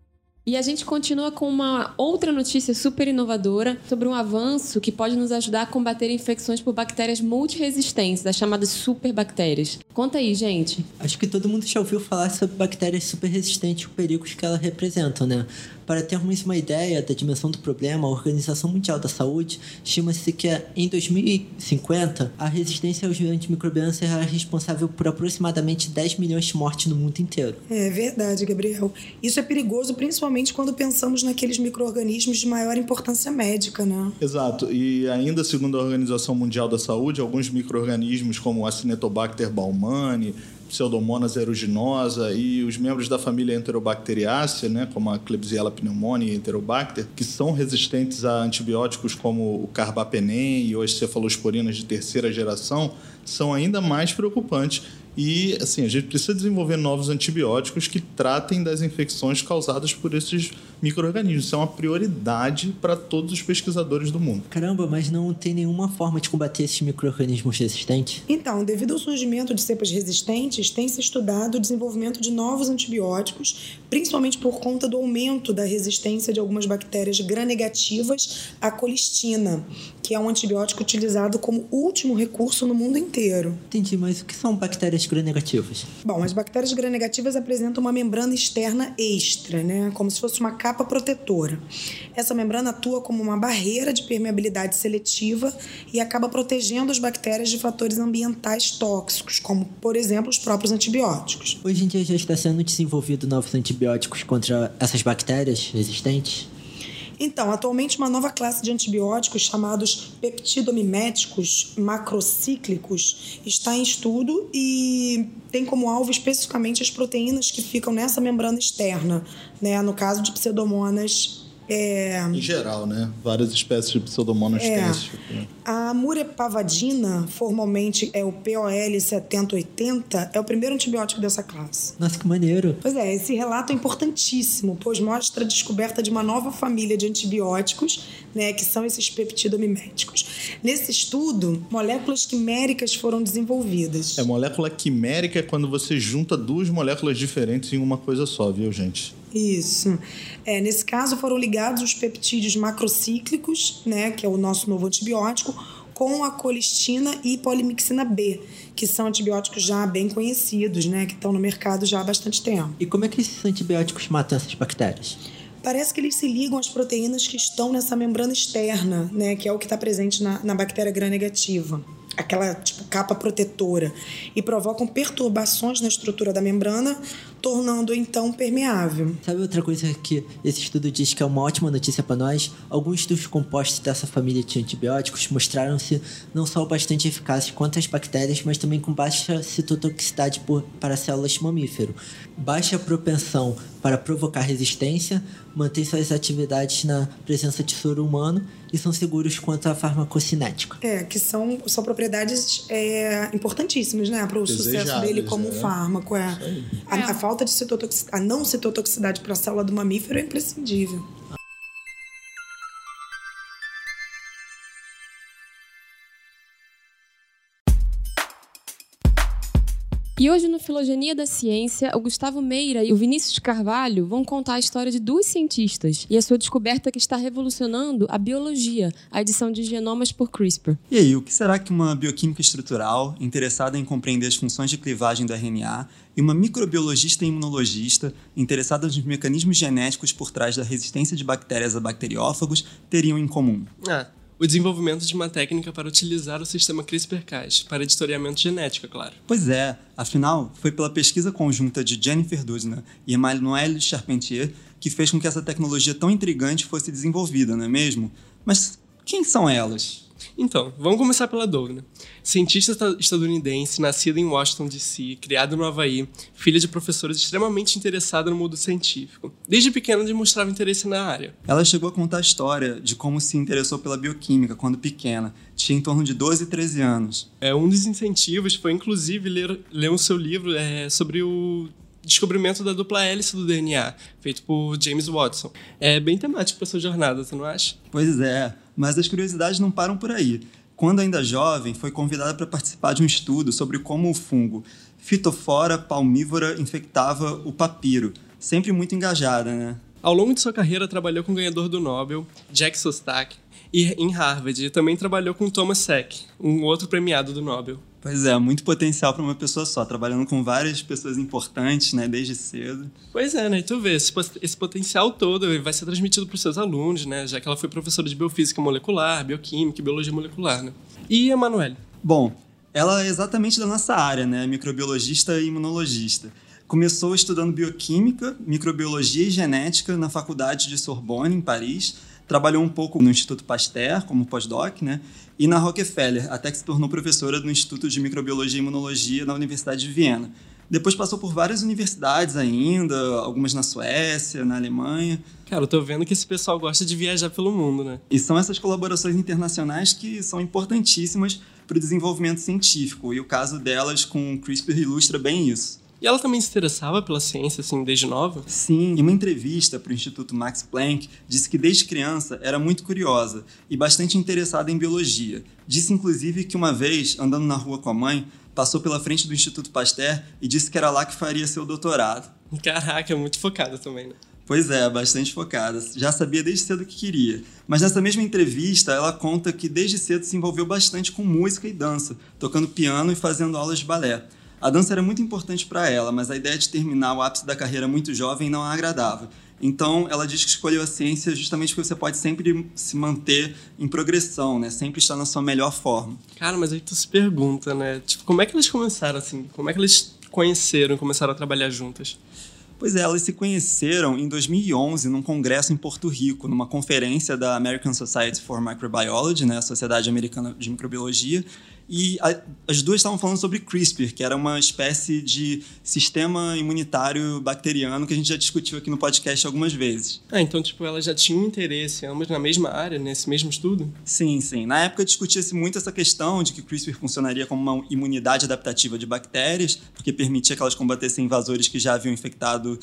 E a gente continua com uma outra notícia super inovadora sobre um avanço que pode nos ajudar a combater infecções por bactérias multiresistentes, as chamadas superbactérias. Conta aí, gente. Acho que todo mundo já ouviu falar sobre bactérias super resistentes e os perigos que elas representam, né? Para termos uma ideia da dimensão do problema, a Organização Mundial da Saúde estima-se que em 2050 a resistência aos antimicrobianos será responsável por aproximadamente 10 milhões de mortes no mundo inteiro. É verdade, Gabriel. Isso é perigoso principalmente quando pensamos naqueles micro-organismos de maior importância médica, né? Exato. E ainda segundo a Organização Mundial da Saúde, alguns micro-organismos como a Acinetobacter baumannii, Pseudomonas aeruginosa e os membros da família Enterobacteriaceae, né, como a Klebsiella pneumoniae e Enterobacter, que são resistentes a antibióticos como o carbapenem e as cefalosporinas de terceira geração, são ainda mais preocupantes. E assim, a gente precisa desenvolver novos antibióticos que tratem das infecções causadas por esses micro-organismos. Isso é uma prioridade para todos os pesquisadores do mundo. Caramba, mas não tem nenhuma forma de combater esses micro-organismos resistentes? Então, devido ao surgimento de cepas resistentes, tem se estudado o desenvolvimento de novos antibióticos, principalmente por conta do aumento da resistência de algumas bactérias gram-negativas à colistina, que é um antibiótico utilizado como último recurso no mundo inteiro. Entendi, mas o que são bactérias gram-negativas? Bom, as bactérias gram-negativas apresentam uma membrana externa extra, né? como se fosse uma capa protetora. Essa membrana atua como uma barreira de permeabilidade seletiva e acaba protegendo as bactérias de fatores ambientais tóxicos, como, por exemplo, os próprios antibióticos. Hoje em dia já está sendo desenvolvido novos antibióticos contra essas bactérias resistentes? Então, atualmente uma nova classe de antibióticos chamados peptidomiméticos macrocíclicos está em estudo e tem como alvo especificamente as proteínas que ficam nessa membrana externa, né? No caso de pseudomonas é... Em geral, né? Várias espécies de pseudomonas é. têm esse tipo, né? A murepavadina, formalmente é o POL 7080, é o primeiro antibiótico dessa classe. Nossa, que maneiro. Pois é, esse relato é importantíssimo, pois mostra a descoberta de uma nova família de antibióticos, né, que são esses peptidomiméticos. Nesse estudo, moléculas quiméricas foram desenvolvidas. É, molécula quimérica é quando você junta duas moléculas diferentes em uma coisa só, viu, gente? Isso. É, nesse caso, foram ligados os peptídeos macrocíclicos, né, que é o nosso novo antibiótico, com a colistina e polimixina B, que são antibióticos já bem conhecidos, né, que estão no mercado já há bastante tempo. E como é que esses antibióticos matam essas bactérias? Parece que eles se ligam às proteínas que estão nessa membrana externa, né, que é o que está presente na, na bactéria gram-negativa aquela tipo, capa protetora e provocam perturbações na estrutura da membrana, tornando então permeável. Sabe outra coisa que esse estudo diz que é uma ótima notícia para nós? Alguns dos compostos dessa família de antibióticos mostraram-se não só bastante eficazes contra as bactérias, mas também com baixa citotoxicidade por, para células mamífero, baixa propensão para provocar resistência, mantém suas atividades na presença de soro humano e são seguros quanto à farmacocinética. É, que são, são propriedades é, importantíssimas, né, para o sucesso dele como é. fármaco. É. A, a, falta de citotoxicidade, a não citotoxicidade para a célula do mamífero é imprescindível. E hoje no Filogenia da Ciência, o Gustavo Meira e o Vinícius Carvalho vão contar a história de duas cientistas e a sua descoberta que está revolucionando a biologia, a edição de genomas por CRISPR. E aí, o que será que uma bioquímica estrutural, interessada em compreender as funções de clivagem do RNA, e uma microbiologista e imunologista, interessada nos mecanismos genéticos por trás da resistência de bactérias a bacteriófagos, teriam em comum? Ah, o desenvolvimento de uma técnica para utilizar o sistema CRISPR-Cas para editoriamento genético, é claro. Pois é, afinal, foi pela pesquisa conjunta de Jennifer Doudna e Emmanuel Charpentier que fez com que essa tecnologia tão intrigante fosse desenvolvida, não é mesmo? Mas quem são elas? Então, vamos começar pela Douglas. Cientista estadunidense, nascida em Washington, D.C., criada no Havaí, filha de professores extremamente interessada no mundo científico. Desde pequena demonstrava interesse na área. Ela chegou a contar a história de como se interessou pela bioquímica quando pequena. Tinha em torno de 12 e 13 anos. É, um dos incentivos foi, inclusive, ler, ler o seu livro é, sobre o descobrimento da dupla hélice do DNA, feito por James Watson. É bem temático para sua jornada, você não acha? Pois é, mas as curiosidades não param por aí. Quando ainda jovem, foi convidada para participar de um estudo sobre como o fungo Phytophora palmívora infectava o papiro. Sempre muito engajada, né? Ao longo de sua carreira, trabalhou com o ganhador do Nobel, Jack Szostak, e em Harvard, e também trabalhou com Thomas Seck, um outro premiado do Nobel. Pois é, muito potencial para uma pessoa só, trabalhando com várias pessoas importantes, né, desde cedo. Pois é, né? E tu vê, esse, esse potencial todo vai ser transmitido para os seus alunos, né? Já que ela foi professora de biofísica molecular, bioquímica e biologia molecular, né? E a Emanuele? Bom, ela é exatamente da nossa área, né? Microbiologista e imunologista. Começou estudando bioquímica, microbiologia e genética na Faculdade de Sorbonne, em Paris. Trabalhou um pouco no Instituto Pasteur, como pós-doc, né? E na Rockefeller, até que se tornou professora do Instituto de Microbiologia e Imunologia na Universidade de Viena. Depois passou por várias universidades ainda, algumas na Suécia, na Alemanha. Cara, eu tô vendo que esse pessoal gosta de viajar pelo mundo, né? E são essas colaborações internacionais que são importantíssimas para o desenvolvimento científico, e o caso delas com o CRISPR ilustra bem isso. E ela também se interessava pela ciência, assim, desde nova? Sim, em uma entrevista para o Instituto Max Planck, disse que desde criança era muito curiosa e bastante interessada em biologia. Disse, inclusive, que uma vez, andando na rua com a mãe, passou pela frente do Instituto Pasteur e disse que era lá que faria seu doutorado. Caraca, muito focada também, né? Pois é, bastante focada. Já sabia desde cedo o que queria. Mas nessa mesma entrevista, ela conta que desde cedo se envolveu bastante com música e dança, tocando piano e fazendo aulas de balé. A dança era muito importante para ela, mas a ideia de terminar o ápice da carreira muito jovem não a agradava. Então, ela diz que escolheu a ciência justamente porque você pode sempre se manter em progressão, né? Sempre estar na sua melhor forma. Cara, mas aí tu se pergunta, né? Tipo, como é que eles começaram assim? Como é que eles conheceram e começaram a trabalhar juntas? Pois é, elas se conheceram em 2011 num congresso em Porto Rico, numa conferência da American Society for Microbiology, né, a Sociedade Americana de Microbiologia, e a, as duas estavam falando sobre CRISPR, que era uma espécie de sistema imunitário bacteriano que a gente já discutiu aqui no podcast algumas vezes. Ah, então, tipo, elas já tinham interesse, ambas na mesma área, nesse mesmo estudo? Sim, sim. Na época discutia-se muito essa questão de que CRISPR funcionaria como uma imunidade adaptativa de bactérias, porque permitia que elas combatessem invasores que já haviam infectado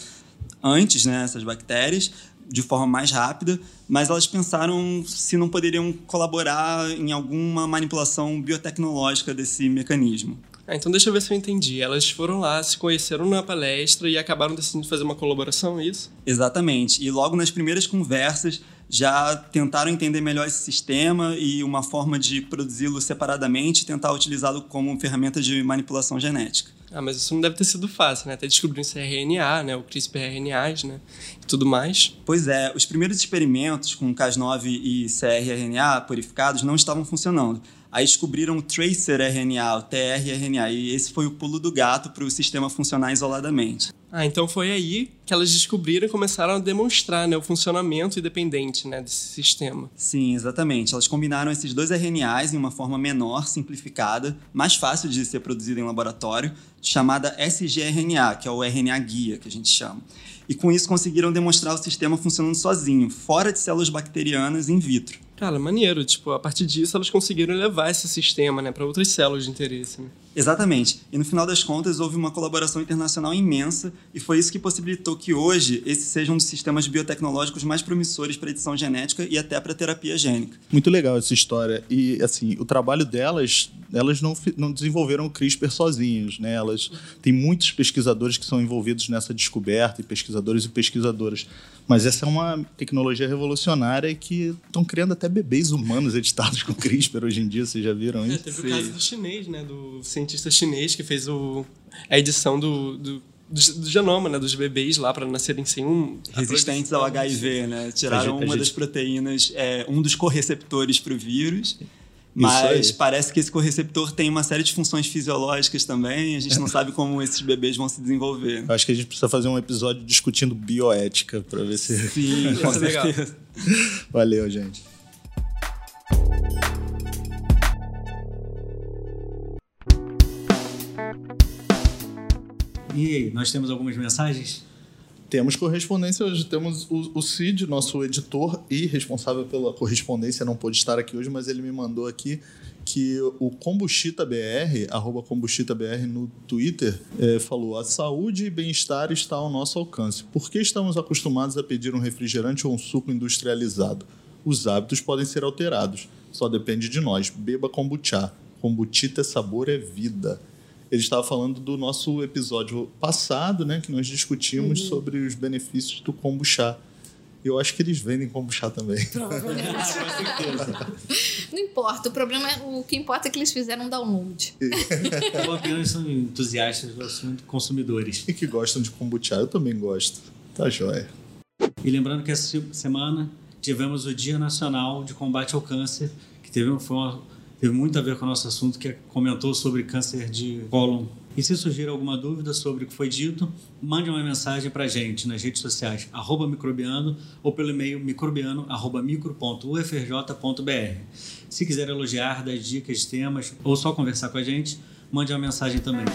antes, né, essas bactérias, de forma mais rápida, mas elas pensaram se não poderiam colaborar em alguma manipulação biotecnológica desse mecanismo. Ah, então deixa eu ver se eu entendi. Elas foram lá, se conheceram na palestra e acabaram decidindo fazer uma colaboração, é isso? Exatamente. E logo nas primeiras conversas já tentaram entender melhor esse sistema e uma forma de produzi-lo separadamente e tentar utilizá-lo como ferramenta de manipulação genética. Ah, mas isso não deve ter sido fácil, né? Até descobrir esse RNA, né? O CRISPR-RNAs, né? E tudo mais. Pois é, os primeiros experimentos com Cas9 e cRRNA purificados não estavam funcionando. Aí descobriram o tracer RNA, o tRNA, e esse foi o pulo do gato para o sistema funcionar isoladamente. Ah, então foi aí que elas descobriram e começaram a demonstrar né, o funcionamento independente né, desse sistema. Sim, exatamente. Elas combinaram esses dois RNAs em uma forma menor, simplificada, mais fácil de ser produzida em laboratório, chamada sgRNA, que é o RNA guia que a gente chama. E com isso conseguiram demonstrar o sistema funcionando sozinho, fora de células bacterianas in vitro. Cara, maneiro. Tipo, a partir disso elas conseguiram levar esse sistema, né, para outras células de interesse. Né? Exatamente. E no final das contas houve uma colaboração internacional imensa e foi isso que possibilitou que hoje esse seja um dos sistemas biotecnológicos mais promissores para edição genética e até para terapia gênica. Muito legal essa história. E, assim, o trabalho delas, elas não, não desenvolveram o CRISPR sozinhos, né? Elas têm muitos pesquisadores que são envolvidos nessa descoberta, e pesquisadores e pesquisadoras. Mas essa é uma tecnologia revolucionária que estão criando até bebês humanos editados com CRISPR hoje em dia, vocês já viram É, isso? teve o caso do chinês, né? Do cientista chinês que fez o, a edição do, do, do, do genoma, né? Dos bebês lá para nascerem sem um... Resistentes ao HIV, né? A Tiraram gente- a uma gente- das proteínas, é, um dos correceptores para o vírus. Mas parece que esse correceptor tem uma série de funções fisiológicas também. A gente não sabe como esses bebês vão se desenvolver. Eu acho que a gente precisa fazer um episódio discutindo bioética para ver se. Sim, com Isso é legal. certeza. Valeu, gente. E aí, nós temos algumas mensagens? Temos correspondência hoje. Temos o, o Cid, nosso editor e responsável pela correspondência, não pôde estar aqui hoje, mas ele me mandou aqui que o Combuchita BR, arroba Combuchita BR no Twitter, eh, falou: a saúde e bem-estar está ao nosso alcance. Por que estamos acostumados a pedir um refrigerante ou um suco industrializado? Os hábitos podem ser alterados. Só depende de nós. Beba kombucha. Kombuchita é sabor, é vida. Ele estava falando do nosso episódio passado, né, que nós discutimos sobre os benefícios do kombucha. Eu acho que eles vendem kombucha também. Não importa, o problema é o que importa é que eles fizeram um download. Ou apenas são entusiastas do assunto, consumidores. E que gostam de kombucha. Eu também gosto. Tá jóia. E lembrando que essa semana tivemos o Dia Nacional de Combate ao Câncer, que teve, foi uma- teve muito a ver com o nosso assunto, que comentou sobre câncer de cólon. E se surgir alguma dúvida sobre o que foi dito, mande uma mensagem para a gente nas redes sociais, arroba microbiano, ou pelo e-mail microbiano. Se quiser elogiar, dar dicas temas, ou só conversar com a gente, mande uma mensagem também.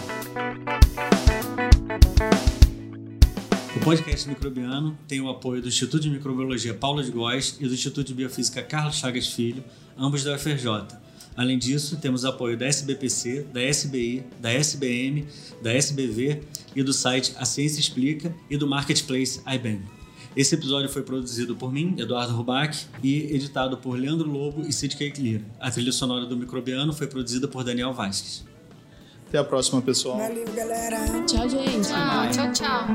O podcast Microbiano tem o apoio do Instituto de Microbiologia Paula de Góes e do Instituto de Biofísica Carlos Chagas Filho, ambos da UFRJ. Além disso, temos apoio da SBPC, da SBI, da SBM, da SBV e do site A Ciência Explica e do Marketplace iBem. Esse episódio foi produzido por mim, Eduardo Rubac, e editado por Leandro Lobo e Sid Cake Lira. A trilha sonora do Microbiano foi produzida por Daniel Vasques. Até a próxima, pessoal. Valeu, galera. Tchau, gente. Tchau, tchau, tchau.